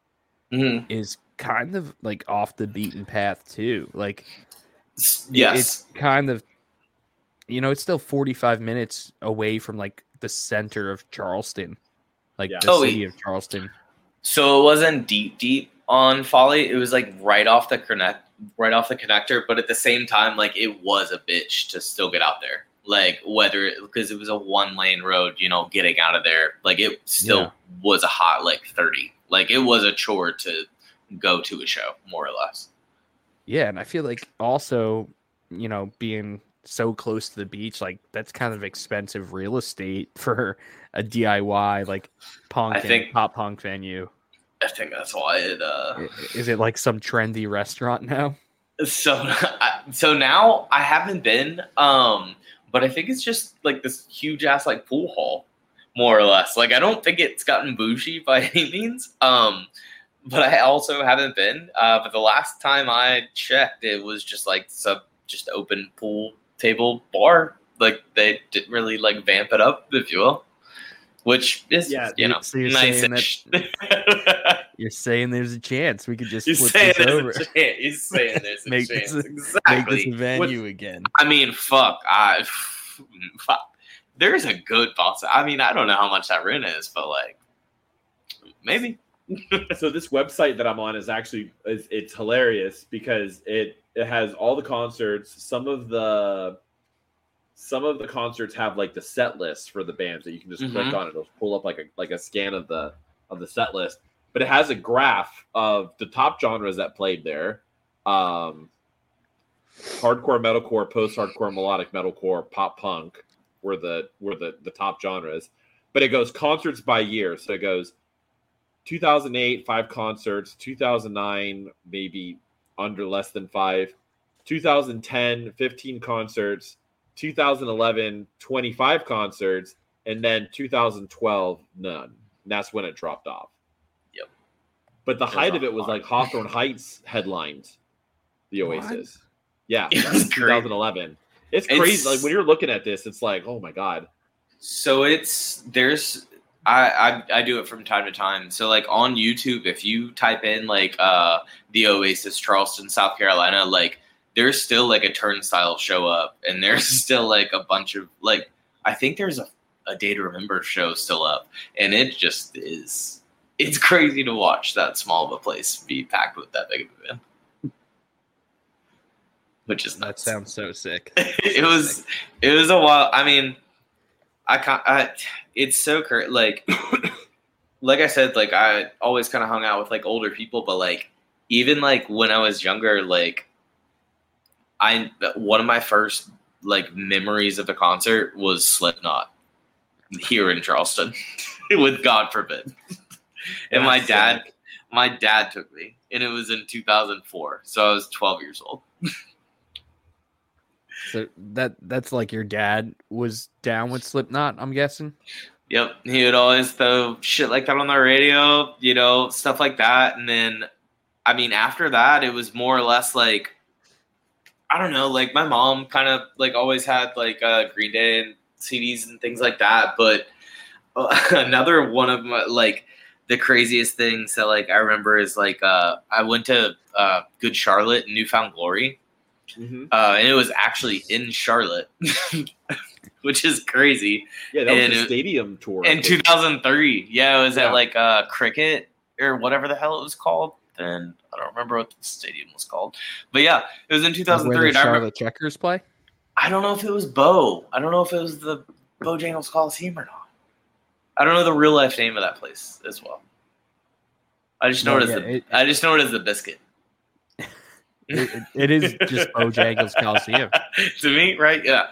mhm. is kind of like off the beaten path too. Like Yes. it's kind of you know, it's still 45 minutes away from like the center of Charleston. Like Yeah. the Oh, city of Charleston. So it wasn't deep, deep on Folly. It was like right off the connect, right off the connector. But at the same time, like it was a bitch to still get out there. Like whether because it was a one lane road, you know, getting out of there, like it still Yeah. was a hot like thirty. Like it was a chore to go to a show, more or less. Yeah, and I feel like also, you know, being so close to the beach, like that's kind of expensive real estate for a DIY like punk I think- pop punk venue. I think that's why it. Uh, Is it like some trendy restaurant now? so so now I haven't been, um, but I think it's just like this huge ass like pool hall, more or less. Like I don't think it's gotten bougie by any means. Um, but I also haven't been. Uh, but the last time I checked, it was just like some just open pool table bar. Like they didn't really like vamp it up, if you will. Which is, Yeah, you know, so you're nice. saying You're saying there's a chance we could just You're flip saying this over. You're saying there's a Make chance. this a- exactly. make this a venue again. I mean, fuck. I fuck. There's a good boss. I mean, I don't know how much that rent is, but like, maybe. so this website that I'm on is actually is, it's hilarious because it it has all the concerts. Some of the some of the concerts have like the set list for the bands that you can just click Mhm. on. It'll pull up like a like a scan of the of the set list. But it has a graph of the top genres that played there. Um, hardcore metalcore, post-hardcore, melodic metalcore, pop punk were the were the the top genres. But it goes concerts by year. So it goes 2008 five concerts 2009 maybe under less than five 2010 15 concerts 2011 25 concerts and then 2012 none and that's when it dropped off Yep. but the It height of it was lot. like hawthorne heights headlined the What? oasis yeah It was great. 2011 it's It's- crazy like when you're looking at this it's like oh my god So it's there's I, I I do it from time to time. So like on YouTube, if you type in like uh the Oasis Charleston, South Carolina, like there's still like a turnstile show up, and there's still like a bunch of like I think there's a a Day to Remember show still up, and it just is it's crazy to watch that small of a place be packed with that big of a band. Which is That nuts. sounds so sick. it was it was a while. I mean, I can't. I, it's so cur- like like I said, like I always kind of hung out with like older people, but like even like when I was younger, like I one of my first like memories of a concert was Slipknot here in Charleston with God forbid. and my dad sick. my dad took me and it was in 2004 so i was 12 years old So that that's like your dad was down with Slipknot, I'm guessing. Yep, he would always throw shit like that on the radio, you know, stuff like that. And then, I mean, after that, it was more or less like, I don't know, like my mom kind of like always had like uh, Green Day and CDs and things like that. But another one of my like the craziest things that like I remember is like uh, I went to uh, Good Charlotte, New Found Glory, Mhm. uh, and it was actually in Charlotte, which is crazy. Yeah that was And a it- stadium tour in 2003 yeah it was Yeah. at like uh cricket or whatever the hell it was called then. I don't remember what the stadium was called. But yeah it was in Where 2003 the and I, remember, Charlotte Checkers play? I don't know if it was bo. I don't know if it was the bojangles coliseum or not. I don't know the real life name of that place as well. I just know No, it as yeah, the it- i just know it as the biscuit It, it- is just Bojangles Coliseum. to me, right? Yeah.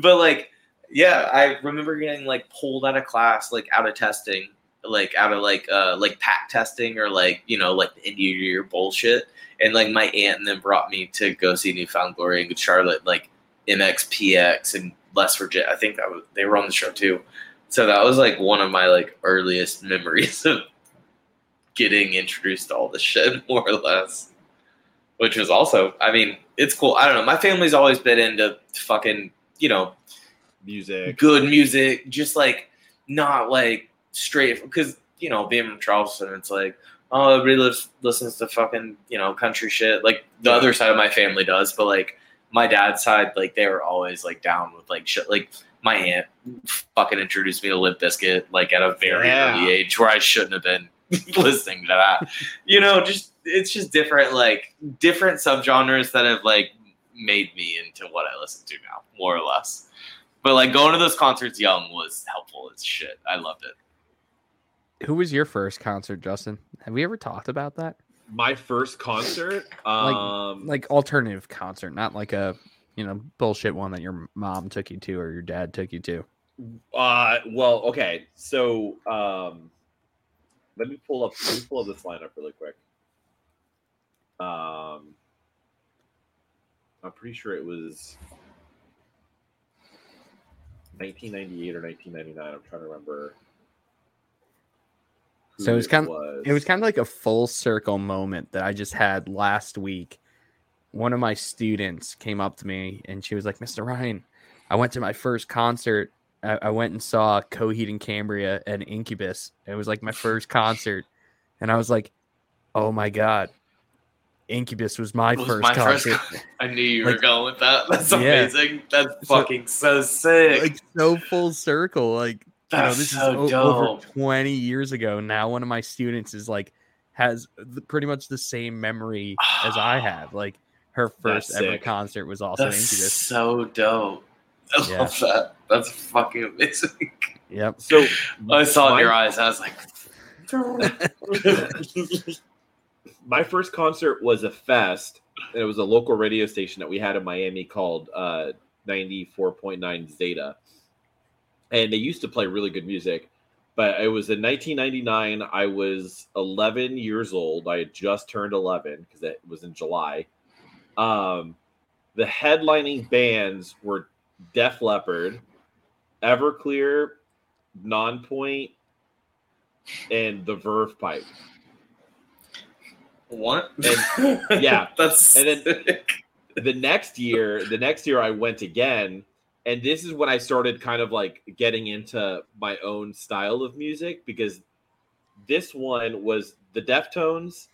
But like, yeah, I remember getting like pulled out of class, like out of testing, like out of like uh like PACT testing or like you know like the end of year bullshit. And like my aunt then brought me to go see New Found Glory and Good Charlotte, like MXPX and Les Virginia. I think that was they were on the show too. So that was like one of my like earliest memories of getting introduced to all this shit, more or less. Which was also, I mean, it's cool. I don't know. My family's always been into fucking, you know, music good music, just like not like straight because you know being from Charleston, it's like oh everybody lives, listens to fucking you know country shit. Like the Yeah. other side of my family does, but like my dad's side, like they were always like down with like shit. Like my aunt fucking introduced me to Limp Bizkit like at a very Yeah. early age where I shouldn't have been listening to that. you know, just it's just different like different subgenres that have like made me into what I listen to now, more or less. But like going to those concerts young was helpful as shit. I loved it. Who was your first concert, Justin? Have we ever talked about that? my first concert um Like alternative concert, not like a you know bullshit one that your mom took you to or your dad took you to? Uh, well, okay. So, um, let me pull up. Let me pull up this lineup really quick. Um, I'm pretty sure it was 1998 or 1999. I'm trying to remember. So it was kind of it was was. kind of like a full circle moment that I just had last week. One of my students came up to me and she was like, "Mr. Ryan, I went to my first concert. I, I went and saw Coheed and Cambria and Incubus. It was like my first concert, and I was like, "Oh my god, Incubus was my Was first my concert." con- I knew you were going with that. That's Yeah. amazing. That's So- fucking so sick. like so full circle. Like you know, this so is o- over 20 years ago. Now one of my students is like has the, pretty much the same memory as I have. Like her first That's ever sick. concert was also That's Incubus. so dope. I Yeah. love that. That's fucking amazing. Yep. So I saw it in your eyes. I was like, my first concert was a fest and it was a local radio station that we had in miami called uh 94.9 zeta. And they used to play really good music but it was in 1999 i was 11 years old. I had just turned 11 because it was in july. Um the headlining bands were def leppard everclear nonpoint and the verve pipe what? And- yeah. That's And then- sick. the next year the next year i went again and this is when i started kind of like getting into my own style of music because this one was the deftones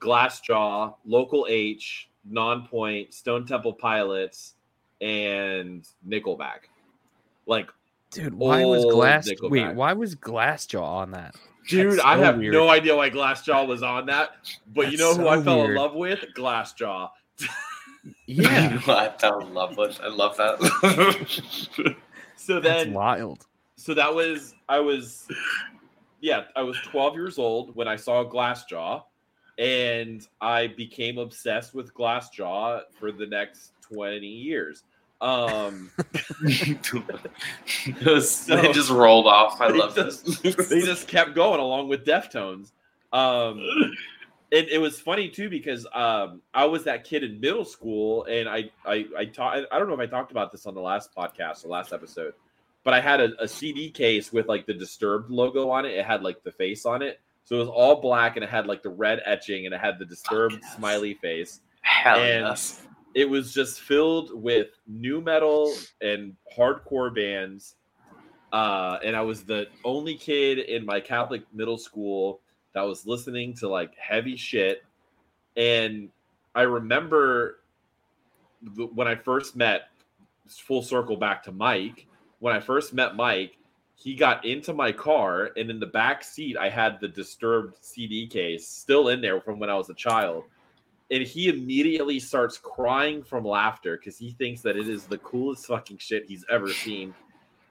glassjaw local h non-point stone temple pilots and nickelback like Dude, why was Glass Nickelback. wait, why was Glassjaw on that? Dude That's i have weird. no idea why glassjaw was on that but you know That's who so i fell in love with glassjaw Yeah. I fell in love with. I love that. so That's then wild. so that was I was yeah, I was 12 years old when I saw Glassjaw and I became obsessed with Glassjaw for the next 20 years. Um it, was, it just rolled off. I They love just- this. they just kept going along with Deftones. Um and it was funny too because um I was that kid in middle school and I I I taught I don't know if I talked about this on the last podcast, the last episode, but I had a, a CD case with like the disturbed logo on it. It had like the face on it. So it was all black and it had like the red etching and it had the disturbed yes. smiley face. Hell and- yes. It was just filled with new metal and hardcore bands. Uh, and I was the only kid in my Catholic middle school that was listening to like heavy shit. And I remember the, when I first met, full circle back to Mike, when I first met Mike, he got into my car, and in the back seat, I had the disturbed CD case still in there from when I was a child. And he immediately starts crying from laughter because he thinks that it is the coolest fucking shit he's ever seen.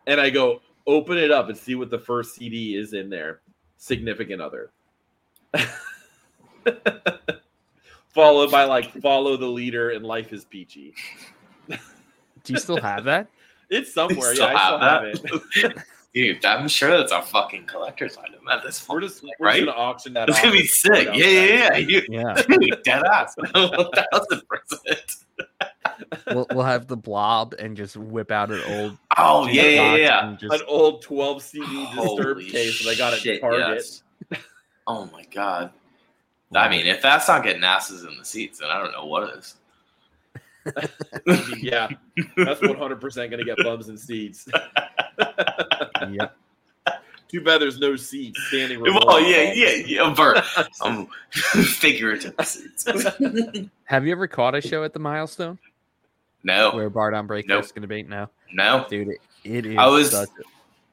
And I go, open it up and see what the first CD is in there. Significant other. Followed by like follow the leader and life is peachy. Do you still have that? It's somewhere. Still yeah, I still have have it. Dude, I'm sure that's a fucking collector's item at this We're point. just we're Right? just gonna auction that It's gonna be sick. put Yeah, yeah, yeah. You, Yeah. dude, dead ass. One thousand percent. We'll, we'll have the blob and just whip out an old Oh yeah, yeah, yeah. just- An old 12 CD disturbed Holy case that I got at shit, Target. yes. Oh my god. I mean, if that's not getting asses in the seats, then I don't know what is. Yeah, that's 100% gonna get bums and seats. Yep. Too bad there's no seats standing. room Well, only. yeah, yeah, yeah. Bert, um, figurative seats. Have you ever caught a show at the Milestone no, where Bart on Break Nope. is going to be? No, no. dude, it, it is. I was- such a-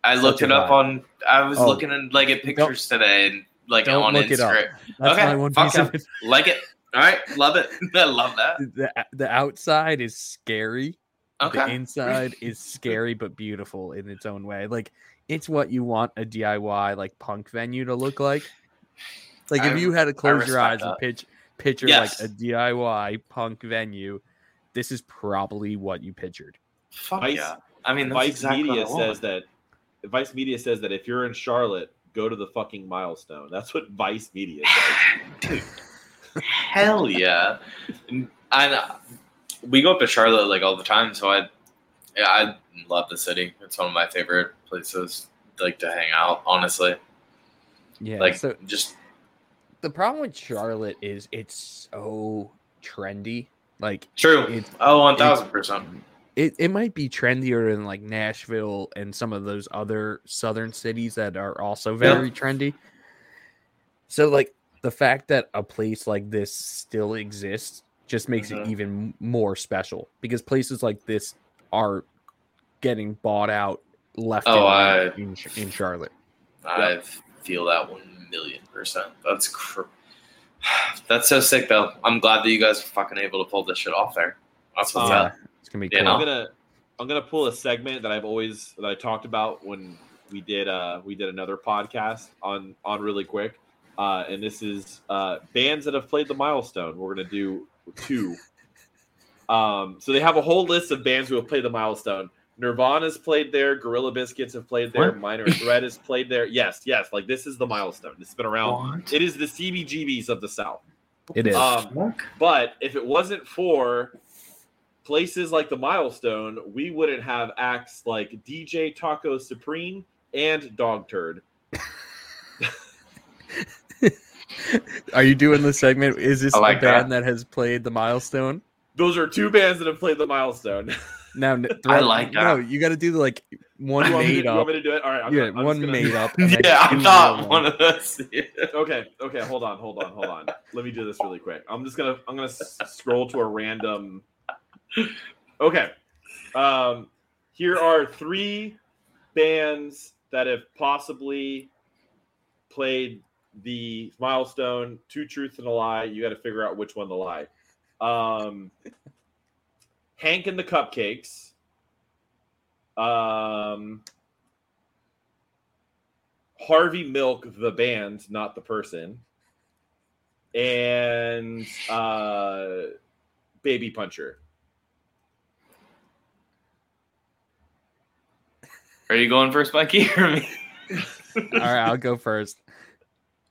I looked it up vibe. on. I was Oh. looking at like at pictures today, and like Don't on look it up. Instagram. that's Okay, my one fuck piece of it. Like it. All right, love it. I love that. the, the outside is scary. The inside is scary but beautiful in its own way. Like it's what you want a DIY like punk venue to look like. Like if I- you had to close your respect eyes and pitch picture Yes. like a DIY punk venue, this is probably what you pictured. Fuck Vice- yeah. I mean, Vice exactly Media what I want. says that Vice Media says that if you're in Charlotte, go to the fucking milestone. That's what Vice Media says. Dude, hell yeah! And I, we go up to Charlotte like all the time, so I, yeah, I love the city. It's one of my favorite places, like to hang out. Honestly, Yeah. like so just the problem with Charlotte is it's so trendy. Like true. it's Oh, one thousand percent. it, it might be trendier than like Nashville and some of those other southern cities that are also very trendy. So like the fact that a place like this still exists just makes Mhm. it even more special because places like this are getting bought out left Oh, and right I- in, in Charlotte. I feel that one million percent. That's cr- that's so sick though. I'm glad that you guys are fucking able to pull this shit off there. That's what's Uh, up. It's gonna be you cool. I'm gonna I'm gonna pull a segment that I've always that I talked about when we did uh we did another podcast on on really quick. Uh and this is uh bands that have played the milestone. We're gonna do two. Um so they have a whole list of bands who have played the milestone. Nirvana's played there, Gorilla Biscuits have played there, What? Minor Threat has played there. Yes, yes, like this is the milestone. It's been around. What? It is the CBGBs of the South. It is. Um, but if it wasn't for places like the milestone, we wouldn't have acts like DJ Taco Supreme and Dog Turd. Are you doing the segment? Is this I like a band that. has played the milestone? Those are two bands that have played the milestone. Now, n- I throughout- like No, you got to do the like one you, want me to, made you want up. me to do it? All right. I'm yeah, gonna- I'm one gonna- made up. Yeah, I'm not real one ones. of those. Okay. Okay. Hold on. Hold on. Hold on. Let me do this really quick. I'm just gonna. I'm gonna s- scroll to a random. Okay. Um, here are three bands that have possibly played the milestone. Two truths and a lie. You got to figure out which one the lie. Um, Hank and the Cupcakes. Um, Harvey Milk, the band, not the person, and uh, Baby Puncher. Are you going first, Mikey, or me? All right, I'll go first.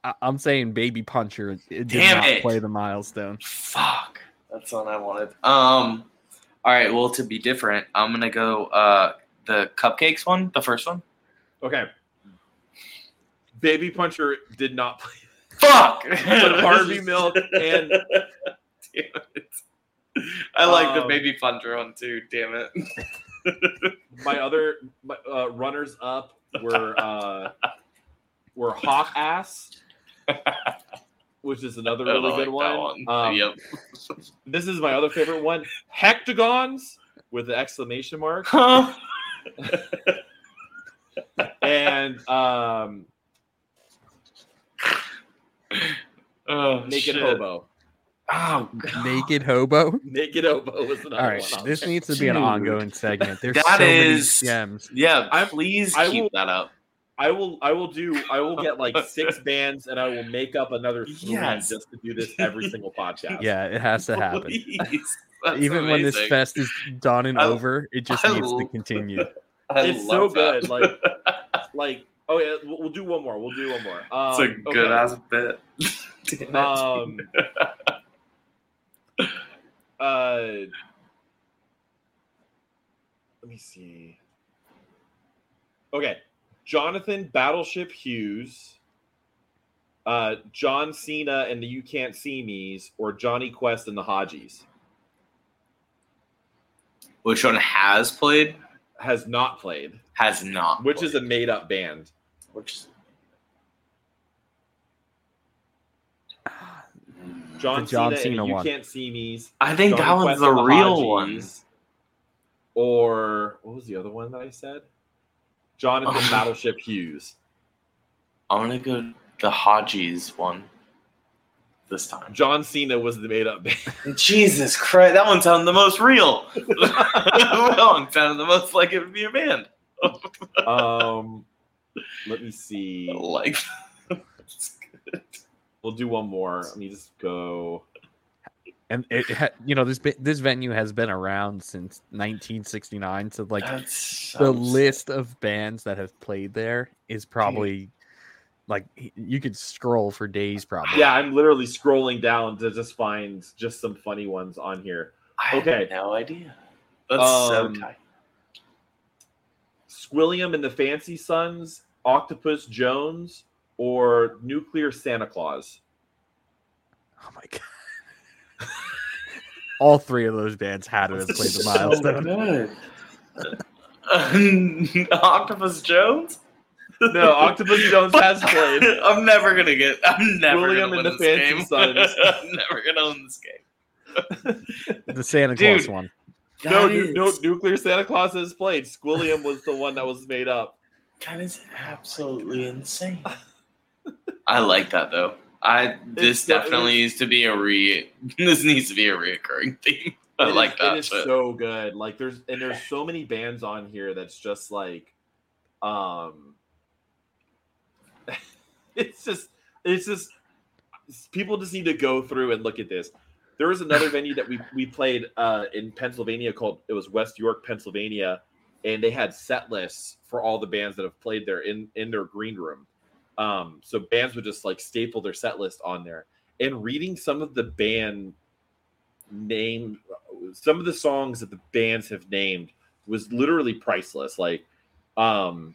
I- I'm saying Baby Puncher it did Damn not it. play the milestone. Fuck. That's what I wanted. Um. All right. Well, to be different, I'm gonna go uh the cupcakes one, the first one. Okay. Baby Puncher did not play. Fuck. But Harvey Milk and Damn it. I like the Um, baby puncher one too. Damn it. my other my, uh, runners up were uh, were Hawk Ass, which is another really like good that one. Um, yep. This is my other favorite one, Hectagons with the exclamation mark, Huh? and um, Oh, Naked shit. Hobo. Oh, God. Naked Hobo. Naked Hobo was another All right, one. this needs to be an ongoing segment. There's That so is- many gems. Yeah, I- please I keep will- that up. I will. I will do. I will get like six bands, and I will make up another three Yes. just to do this every single podcast. Yeah, it has to happen. Please. That's Even when this fest is done and I- over, it just I needs to continue. I It's so that. good, like- Like, oh yeah, we'll, we'll do one more. We'll do one more. Um, it's a good okay. ass bit. Damn. Um, uh, let me see. Okay, Jonathan Battleship Hughes, uh, John Cena and the You Can't See Me's, or Johnny Quest and the Hodgies Which one has played? has not played, Has not. which is a made-up band. which. John, John Cena, Cena and the You one. Can't See Me's. I think that one's Quest the and the real one. Or what was the other one that I said? Jonathan Oh. Battleship Hughes. I'm gonna go the Hodges one this time. John Cena was the made up band. Jesus Christ, that one sounded the most real. that one sounded the most like it would be a band. Um, let me see. like. We'll do one more. Let me just go. And it ha- you know this this venue has been around since 1969 so like That's the so list of bands that have played there is probably like you could scroll for days probably Yeah, I'm literally scrolling down to just find just some funny ones on here. I Okay. had no idea. That's Um, so tight. Squilliam and the Fancy Sons, Octopus Jones, or Nuclear Santa Claus. oh my god all three of those bands had to have played the milestone good. Octopus Jones? No, Octopus Jones has played. I'm never gonna get. I'm never William gonna and win the this game. Sons. I'm never gonna win this game. the santa claus Dude. one no, That nu- no, Nuclear Santa Claus has played. Squilliam was the one that was made up. That is absolutely insane. I like that though. I this It's definitely needs to be a re. This needs to be a reoccurring theme. I It is- like that. It is shit. so good. Like there's and there's so many bands on here that's just like, um, it's just it's just people just need to go through and look at this. There was another venue that we we played uh, in Pennsylvania called it was West York, Pennsylvania, and they had set lists for all the bands that have played there in in their green room. Um, so bands would just like staple their set list on there. And reading some of the band name, some of the songs that the bands have named was literally priceless. Like, um,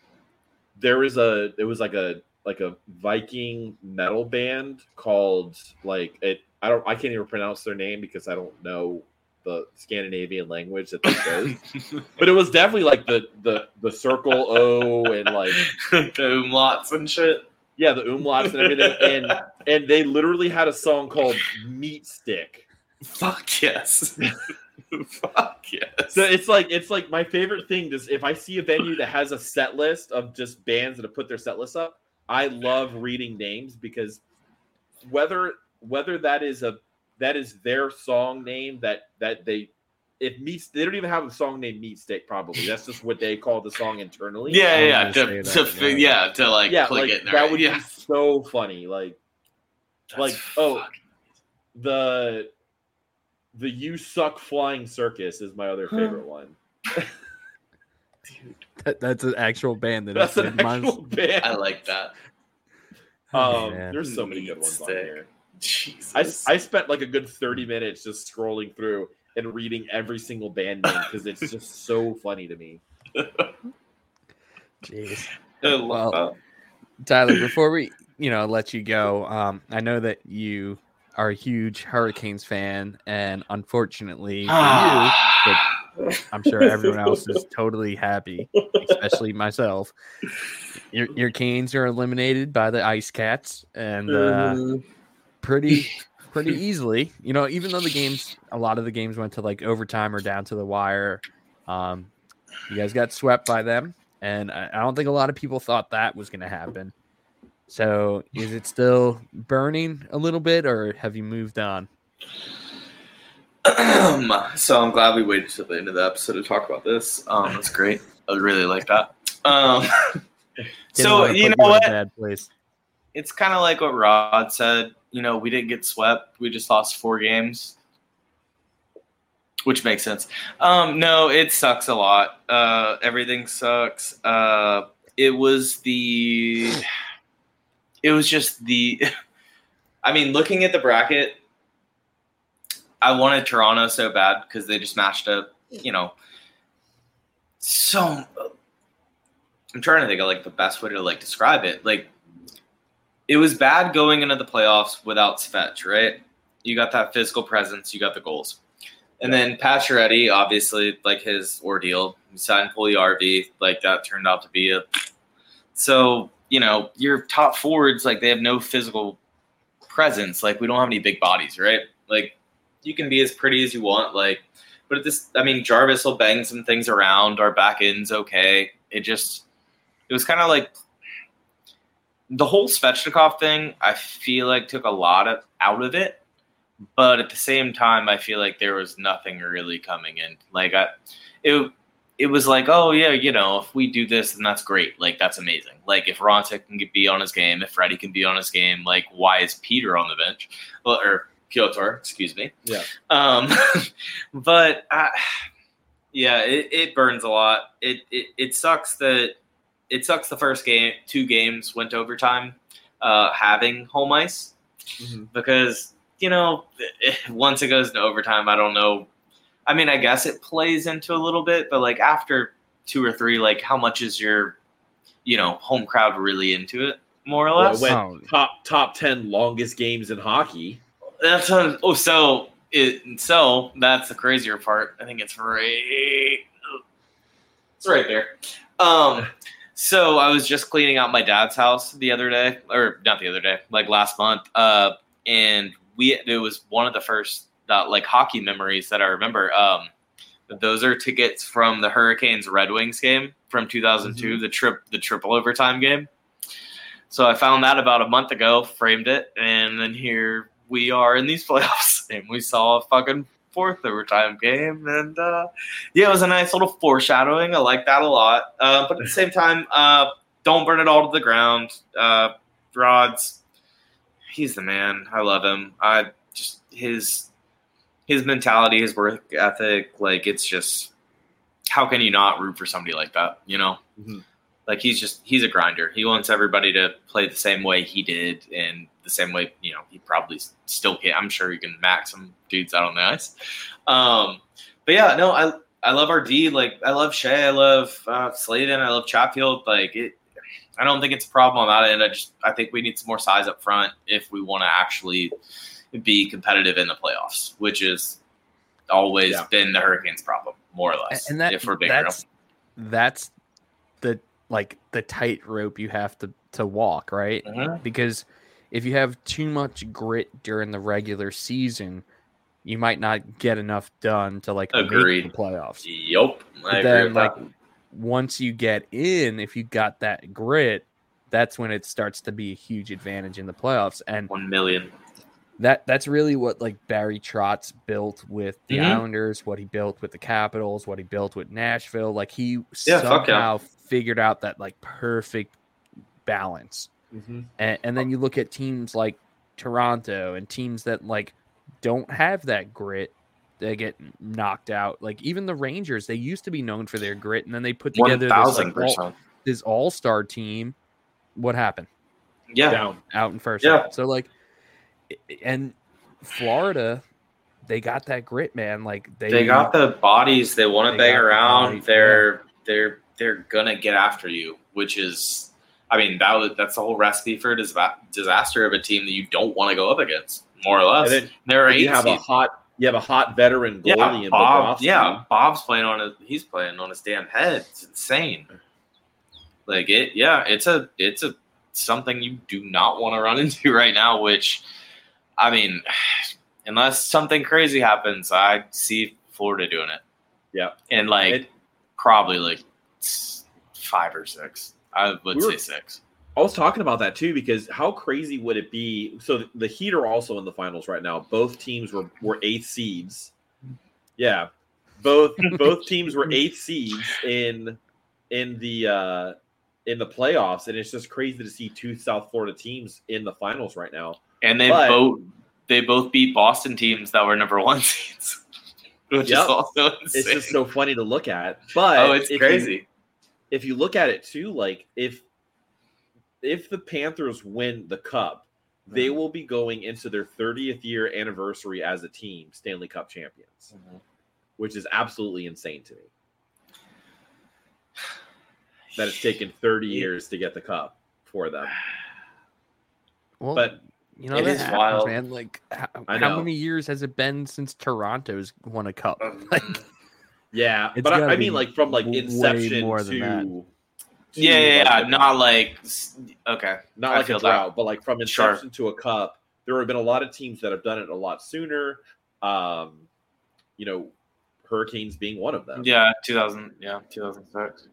there was a it was like a like a Viking metal band called like it. I don't. I can't even pronounce their name because I don't know the Scandinavian language that they chose. but it was definitely like the the the circle O and like the umlauts and shit. Yeah the umlauts and everything and and they literally had a song called Meat Stick. Fuck yes. Fuck yes. So it's like it's like my favorite thing. Just if I see a venue that has a set list of just bands that have put their set list up, I love reading names because whether whether that is a that is their song name that that they it meets they don't even have a song named Meat Stick probably that's just what they call the song internally. yeah, I yeah, gonna to, say that, fi- yeah. yeah, to like yeah, click like it. that there. would yeah. be so funny. Like That's like, oh, fucking- the the you suck flying circus is my other favorite one. dude, That, that's an actual band that That's has an been miles- actual band. I like that. Oh, Um, man. there's so many good Meat ones on here. Jesus. I, I spent like a good 30 minutes just scrolling through and reading every single band name because it's just so funny to me. Jeez. I love Well, that. Tyler, before we, you know, let you go, um, I know that you are a huge Hurricanes fan, and unfortunately for you, I'm sure everyone else is totally happy, especially myself. Your your Canes are eliminated by the Ice Cats, and uh, pretty pretty easily. You know, even though the games, a lot of the games went to like overtime or down to the wire, um, you guys got swept by them, and I, I don't think a lot of people thought that was going to happen. So, is it still burning a little bit, or have you moved on? so I'm glad we waited till the end of the episode to talk about this. Um, that's great. I really like that. Um, so you know what? It's kind of like what Rod said. You know, we didn't get swept. We just lost four games, which makes sense. Um, no, it sucks a lot. Uh, everything sucks. Uh, it was the. It was just the. I mean, looking at the bracket, I wanted Toronto so bad because they just matched up. You know, so. I'm trying to think of like the best way to like describe it. Like it was bad going into the playoffs without Svetch, right? You got that physical presence, you got the goals. And then Pacioretty, obviously, like his ordeal, he signed RV, like that turned out to be a. So you know your top forwards, like they have no physical presence. Like we don't have any big bodies, right? Like you can be as pretty as you want, like, but at this, I mean, Jarvis will bang some things around. Our back end's okay. It just, it was kind of like the whole Svechnikov thing, I feel like took a lot of out of it, but at the same time, I feel like there was nothing really coming in. Like I, it, it was like, oh yeah, you know, if we do this, then that's great. Like that's amazing. Like if Raanta can be on his game, if Freddie can be on his game, like why is Peter on the bench? Well, or Piotr, excuse me. Yeah. Um, but I, yeah, it, it burns a lot. It, it it sucks that it sucks. The first game, two games went to overtime, uh, having home ice Mhm. because you know once it goes to overtime, I don't know. I mean, I guess it plays into a little bit, but like after two or three, like how much is your you know home crowd really into it? More or Well, less. when- Oh, top top ten longest games in hockey. That's a, oh so it so that's the crazier part. I think it's right. It's right there. Um. So I was just cleaning out my dad's house the other day, or not the other day, like last month. Uh, and we it was one of the first uh, like hockey memories that I remember. Um, those are tickets from the Hurricanes Red Wings game from 2002, the trip the triple overtime game. So I found that about a month ago, framed it, and then here we are in these playoffs, and we saw a fucking fourth overtime game, and uh, yeah, it was a nice little foreshadowing. I like that a lot, uh, but at the same time, uh, don't burn it all to the ground. Uh, Rods, he's the man. I love him. I just his his mentality, his work ethic, like it's just how can you not root for somebody like that? You know, Mhm. like he's just he's a grinder. He wants everybody to play the same way he did, and the same way you know he probably still can. I'm sure he can max some dudes out on the ice. Um, but yeah, no, I I love our D. Like I love Shea. I love uh, Slavin. I love Chatfield. Like it. I don't think it's a problem on that end. I just I think we need some more size up front if we want to actually be competitive in the playoffs, which is always Yeah. been the Hurricanes' problem, more or less. and that if we're being real. that's that's the like the tightrope you have to to walk, right? Mhm. Because if you have too much grit during the regular season, you might not get enough done to like make Agreed. the playoffs. Yep, I But agree then, like that. once you get in, if you got that grit, that's when it starts to be a huge advantage in the playoffs. And One million. that that's really what like Barry Trotz built with the Mhm. Islanders, what he built with the Capitals, what he built with Nashville. Like he Yeah, fuck yeah. somehow figured out that like perfect balance. Mhm. And, and then you look at teams like Toronto and teams that like don't have that grit. They get knocked out. Like even the Rangers, they used to be known for their grit, and then they put One together this, like, all, this all-star team. What happened? Yeah, Down. out in first. Yeah. round. So like, i- and Florida, they got that grit, man. Like they, they got the bodies. They want to bang got the around. they're they're they're gonna get after you, which is, I mean, that was that's the whole recipe for a dis- disaster of a team that you don't want to go up against, more or less. Then They're you have a hot you have a hot veteran goalie yeah, Bob. Yeah, Bob's playing on his. He's playing on his damn head. It's insane. Like it. Yeah, it's a it's a something you do not want to run into right now. Which, I mean, unless something crazy happens, I see Florida doing it. Yeah. and like It- probably like five or six. I would We say were- six. I was talking about that too because how crazy would it be? So the Heat are also in the finals right now. Both teams were were eighth seeds. Yeah, both both teams were eighth seeds in in the uh in the playoffs, and it's just crazy to see two South Florida teams in the finals right now. And they But- both they both beat Boston teams that were number one seeds, which Yep. is also insane. It's just so funny to look at. But oh, it's if you- crazy. If you look at it too, like if if the Panthers win the cup, they will be going into their 30th year anniversary as a team, Stanley Cup champions, Mm-hmm. which is absolutely insane to me. That it's taken 30 years to get the cup for them. well, But you know it that is happens, wild. man. Like how, how many years has it been since Toronto's won a cup? Um, Like yeah, It's but I, I mean, like from like inception more than to, that. to, yeah, yeah, like, yeah. Not like okay. not I like a feel that. but like from Sure. inception to a cup. There have been a lot of teams that have done it a lot sooner. Um, you know, Hurricanes being one of them. Yeah, two thousand. Yeah, two thousand six.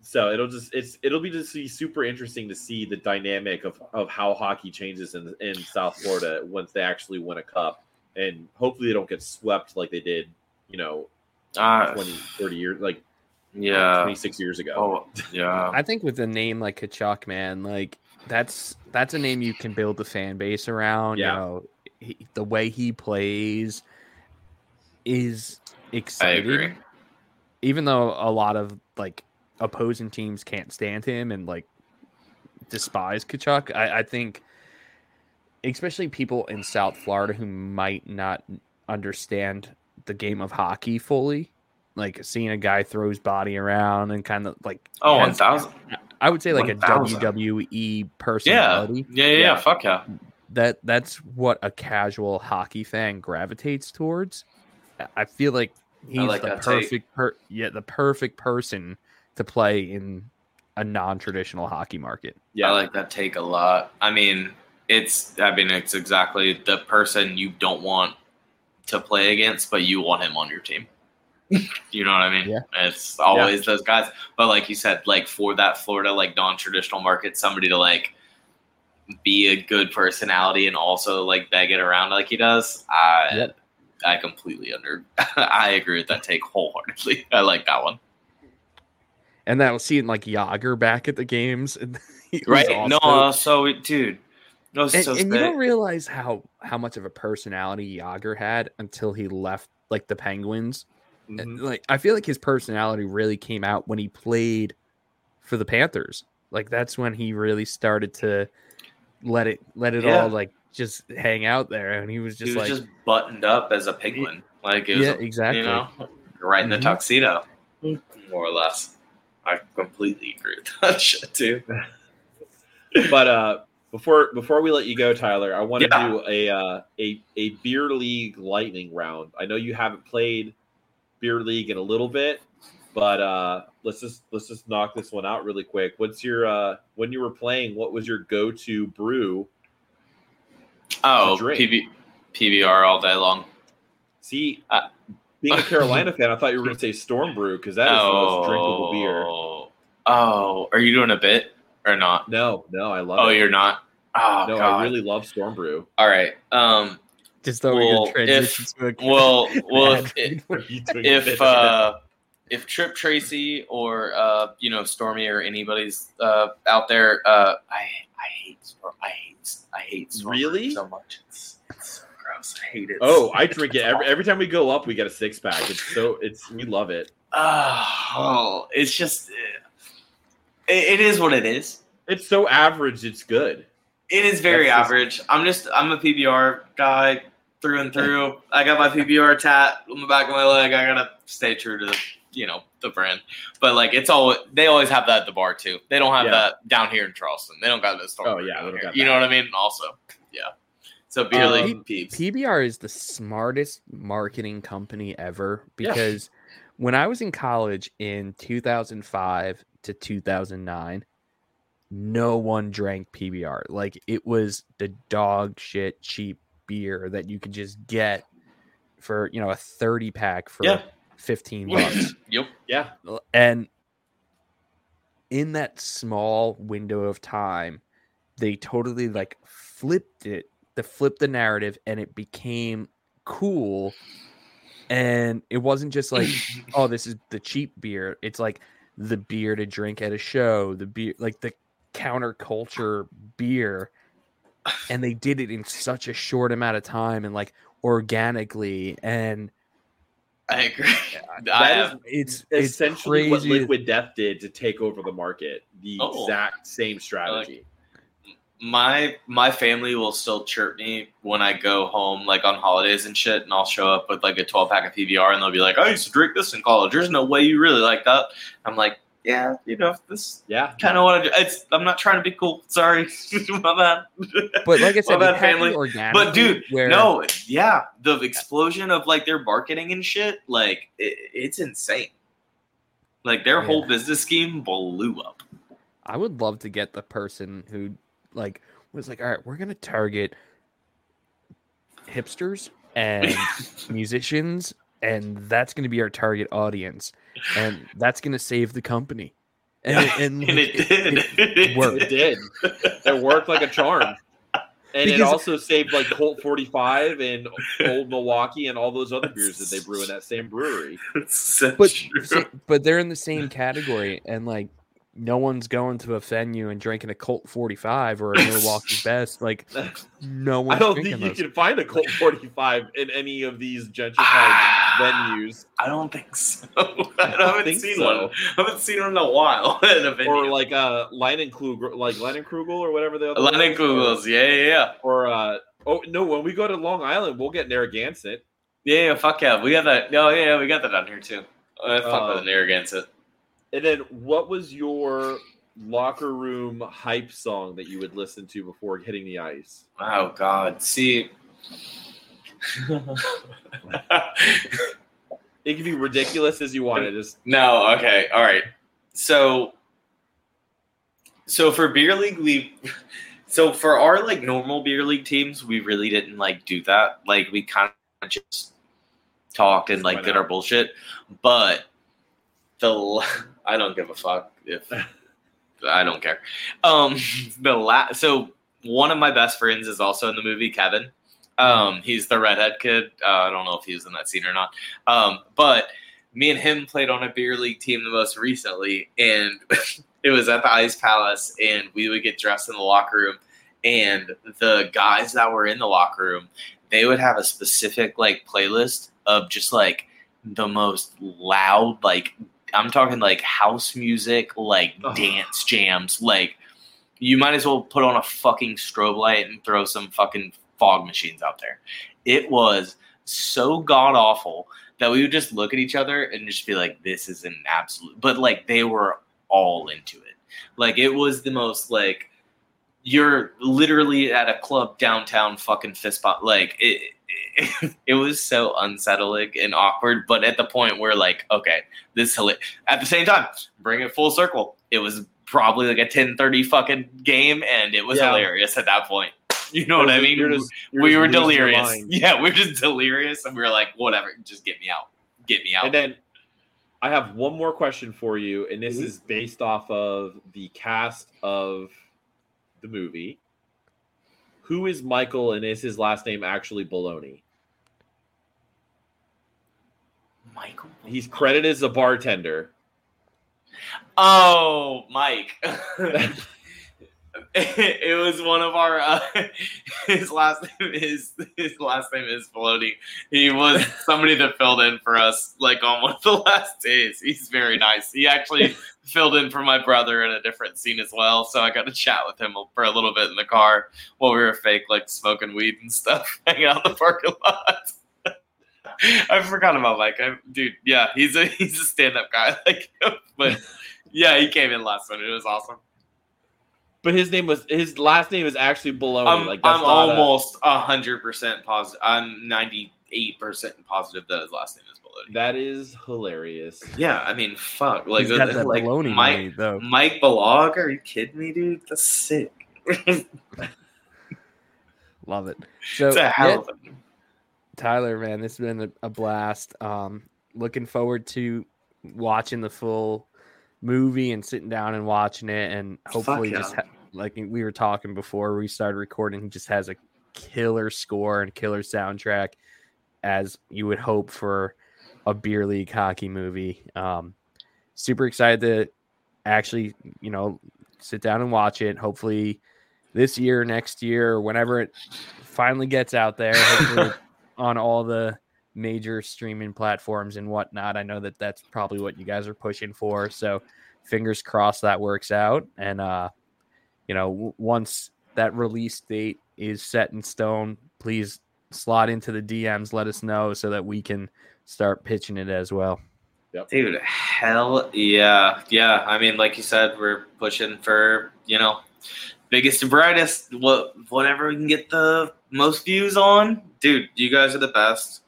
So it'll just it's it'll be just be super interesting to see the dynamic of, of how hockey changes in in South Florida once they actually win a cup, and hopefully they don't get swept like they did, you know, Uh, 20, 30 years like yeah. 26 years ago. Oh, yeah. I think with a name like Tkachuk, man, like that's that's a name you can build a fan base around. Yeah. You know, he, the way he plays is exciting. agree. Even though a lot of like opposing teams can't stand him and like despise Tkachuk, I, I think especially people in South Florida who might not understand the game of hockey fully, like seeing a guy throw his body around and kind of like Oh, 1000. I would say like a 1000. WWE personality. yeah. Yeah. Yeah. Yeah. Fuck yeah. That that's what a casual hockey fan gravitates towards. I- I feel like he's like the perfect per yeah, the perfect person to play in a non-traditional hockey market. Yeah, I like that take a lot. I mean, it's I mean it's exactly the person you don't want to play against, but you want him on your team. you know what I mean? Yeah. It's always those guys. But like you said, like for that Florida like non-traditional market, somebody to like be a good personality and also like beg it around like he does. I Yep. I completely under I agree with that take wholeheartedly. I like that one. And that was seeing like Jagr back at the games. and he was Right? No, uh, so dude. And, so and you don't realize how how much of a personality Jagr had until he left like the Penguins. Mhm. Mm-hmm. Like I feel like his personality really came out when he played for the Panthers. Like that's when he really started to let it let it Yeah. all like just hang out there, and he was just he was like, just buttoned up as a penguin, like it was, yeah, exactly. you know, right in the Mhm. tuxedo, more or less. I completely agree with that shit too. but uh before before we let you go tyler i want to Yeah. do a uh a a beer league lightning round i know you haven't played beer league in a little bit but uh let's just let's just knock this one out really quick what's your uh when you were playing what was your go-to brew Oh. PB, PBR all day long. see Uh, being a carolina fan i thought you were going to say storm brew because that is the most drinkable beer Oh, are you doing a bit or not? no no i love Oh, it you're not. Oh, no God. i really love storm brew All right. Um. just though Well, we transition to a Well, well, if, ad. Are you doing if uh if Tripp Tracy or uh you know Stormy or anybody's uh out there uh I I hate Storm I hate I hate Storm Really? so much it's, it's so gross I hate it Oh, I drink it every, every time we go up. We get a six pack. It's so it's we love it. oh it's just it, it is what it is It's so average. It's good. it is very That's just- average I'm just I'm a PBR guy through and through I got my PBR tat on the back of my leg I gotta stay true to you know the brand but like it's all they always have that at the bar too they don't have Yeah. that down here in Charleston they don't got this storm Oh, yeah, down they don't here. got you know what I mean also yeah so beer Um, league peeps PBR is the smartest marketing company ever Yeah. because when I was in college in 2005 to 2009, no one drank PBR. Like it was the dog shit cheap beer that you could just get for, you know, a 30 pack for Yeah. 15 bucks. yep Yeah. and in that small window of time they totally like flipped it the flipped the narrative and it became cool and it wasn't just like oh this is the cheap beer it's like the beer to drink at a show the beer like the counterculture beer and they did it in such a short amount of time and like organically and I agree That I is have, it's it's essentially what crazy. Liquid Death did to take over the market. The Oh. exact same strategy. My my family will still chirp me when I go home like on holidays and shit and I'll show up with like a 12 pack of PBR and they'll be like oh, I used to drink this in college there's no way you really like that I'm like yeah you know this yeah. kind of what I do it's I'm not trying to be cool sorry my bad But like I said, bad, family. But dude, where, no, yeah, the explosion of like their marketing and shit, like it, it's insane. Like their whole business scheme blew up. I would love to get the person who like was like, all right, we're gonna target hipsters and musicians, and that's gonna be our target audience, and that's gonna save the company. And, Yeah, it, and, and like, it did. it worked. It did. It worked like a charm. And it also saved like Colt 45 and Old Milwaukee and all those other beers that they brew in that same brewery. It's so but true. but they're in the same category and like no one's going to a venue and drinking a Colt 45 or a Milwaukee's Best. Like, no one. I don't think you can find a Colt 45 in any of these gentrified venues. I don't think so. I haven't think seen so. one. I haven't seen one in a while. in a venue. Or like uh Leinenkugel, like Leinenkugel or whatever the other one Lennon is. Yeah, yeah, yeah. Or uh oh no, when we go to Long Island, we'll get Narragansett. Yeah, yeah, fuck yeah. We got that. No, yeah, yeah, we got that down here too. Uh, fuck Uh, with the Narragansett. And then what was your locker room hype song that you would listen to before hitting the ice? Oh God. See. It can be ridiculous as you want it. Just no. Okay. All right. So. So for beer league, we. So for our like normal beer league teams, we really didn't like do that. Like we kind of just talked and like did our bullshit. But the I don't give a fuck if I don't care. Um, the la- so one of my best friends is also in the movie, Kevin. Um, he's the redhead kid. Uh, I don't know if he was in that scene or not. Um, but me and him played on a beer league team the most recently, and it was at the Ice Palace, and we would get dressed in the locker room, and the guys that were in the locker room, they would have a specific like playlist of just like the most loud, like I'm talking like house music, like Ugh. dance jams, like you might as well put on a fucking strobe light and throw some fucking fog machines out there. It was so god awful that we would just look at each other and just be like, this is an absolute, but like they were all into it. Like it was the most like, you're literally at a club downtown fucking fist bump. Like it, it, was so unsettling and awkward, but at the point where like, okay, this hilarious. At the same time, bring it full circle. It was probably like a 10-30 fucking game, and it was Yeah. hilarious at that point. You know what I mean? Just- we were delirious. Yeah, we were just delirious, and we were like, whatever, just get me out, get me out. And then I have one more question for you, and this Mhm. is based off of the cast of the movie. Who is Michael, and is his last name actually Baloney? Michael. He's credited as a bartender. Oh, Mike. it was one of our. Uh, his last name is his last name is Peloni. He was somebody that filled in for us like on one of the last days. He's very nice. He actually filled in for my brother in a different scene as well. So I got to chat with him for a little bit in the car while we were fake like smoking weed and stuff, hanging out in the parking lot. I forgot about Mike. I, dude, yeah, he's a he's a stand up guy like but yeah, he came in last one. It was awesome. But his name was his last name is actually Baloney. I'm, like that's I'm almost a hundred percent positive. I'm ninety eight percent positive that his last name is Baloney. that is hilarious. Yeah, I mean, fuck, like He's got that like baloney Mike money, though. Mike Balog. Are you kidding me, dude? That's sick. Love it. So it's a hell yeah, of a Tyler, man, this has been a, a blast. Um, looking forward to watching the full movie and sitting down and watching it, and hopefully, yeah. just ha- like we were talking before we started recording, he just has a killer score and killer soundtrack, as you would hope for a beer league hockey movie. Um, super excited to actually, you know, sit down and watch it. Hopefully, this year, next year, or whenever it finally gets out there. Hopefully on all the major streaming platforms and whatnot. I know that that's probably what you guys are pushing for. So fingers crossed that works out. And, uh, you know, once that release date is set in stone, please slot into the DMs, let us know so that we can start pitching it as well. Dude, hell yeah. Yeah. I mean, like you said, we're pushing for, you know, biggest and brightest, what whatever we can get the most views on. Dude, you guys are the best.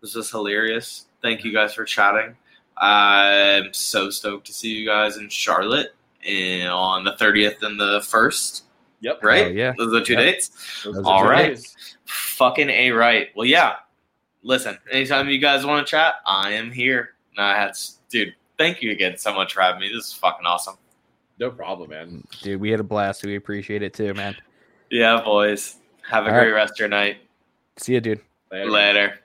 This was hilarious. Thank you guys for chatting. I'm so stoked to see you guys in Charlotte and on the 30th and the 1st, Yep. right? Oh, yeah. Those are the two Yep. dates. Those Those All two right. days. Fucking A right. Well, yeah. Listen, anytime you guys want to chat, I am here. Nah, that's dude. Thank you again so much for having me. This is fucking awesome. No problem, man. Dude, we had a blast. We appreciate it too, man. Yeah, boys. Have a All great right. rest of your night. See you, dude. Later. Later.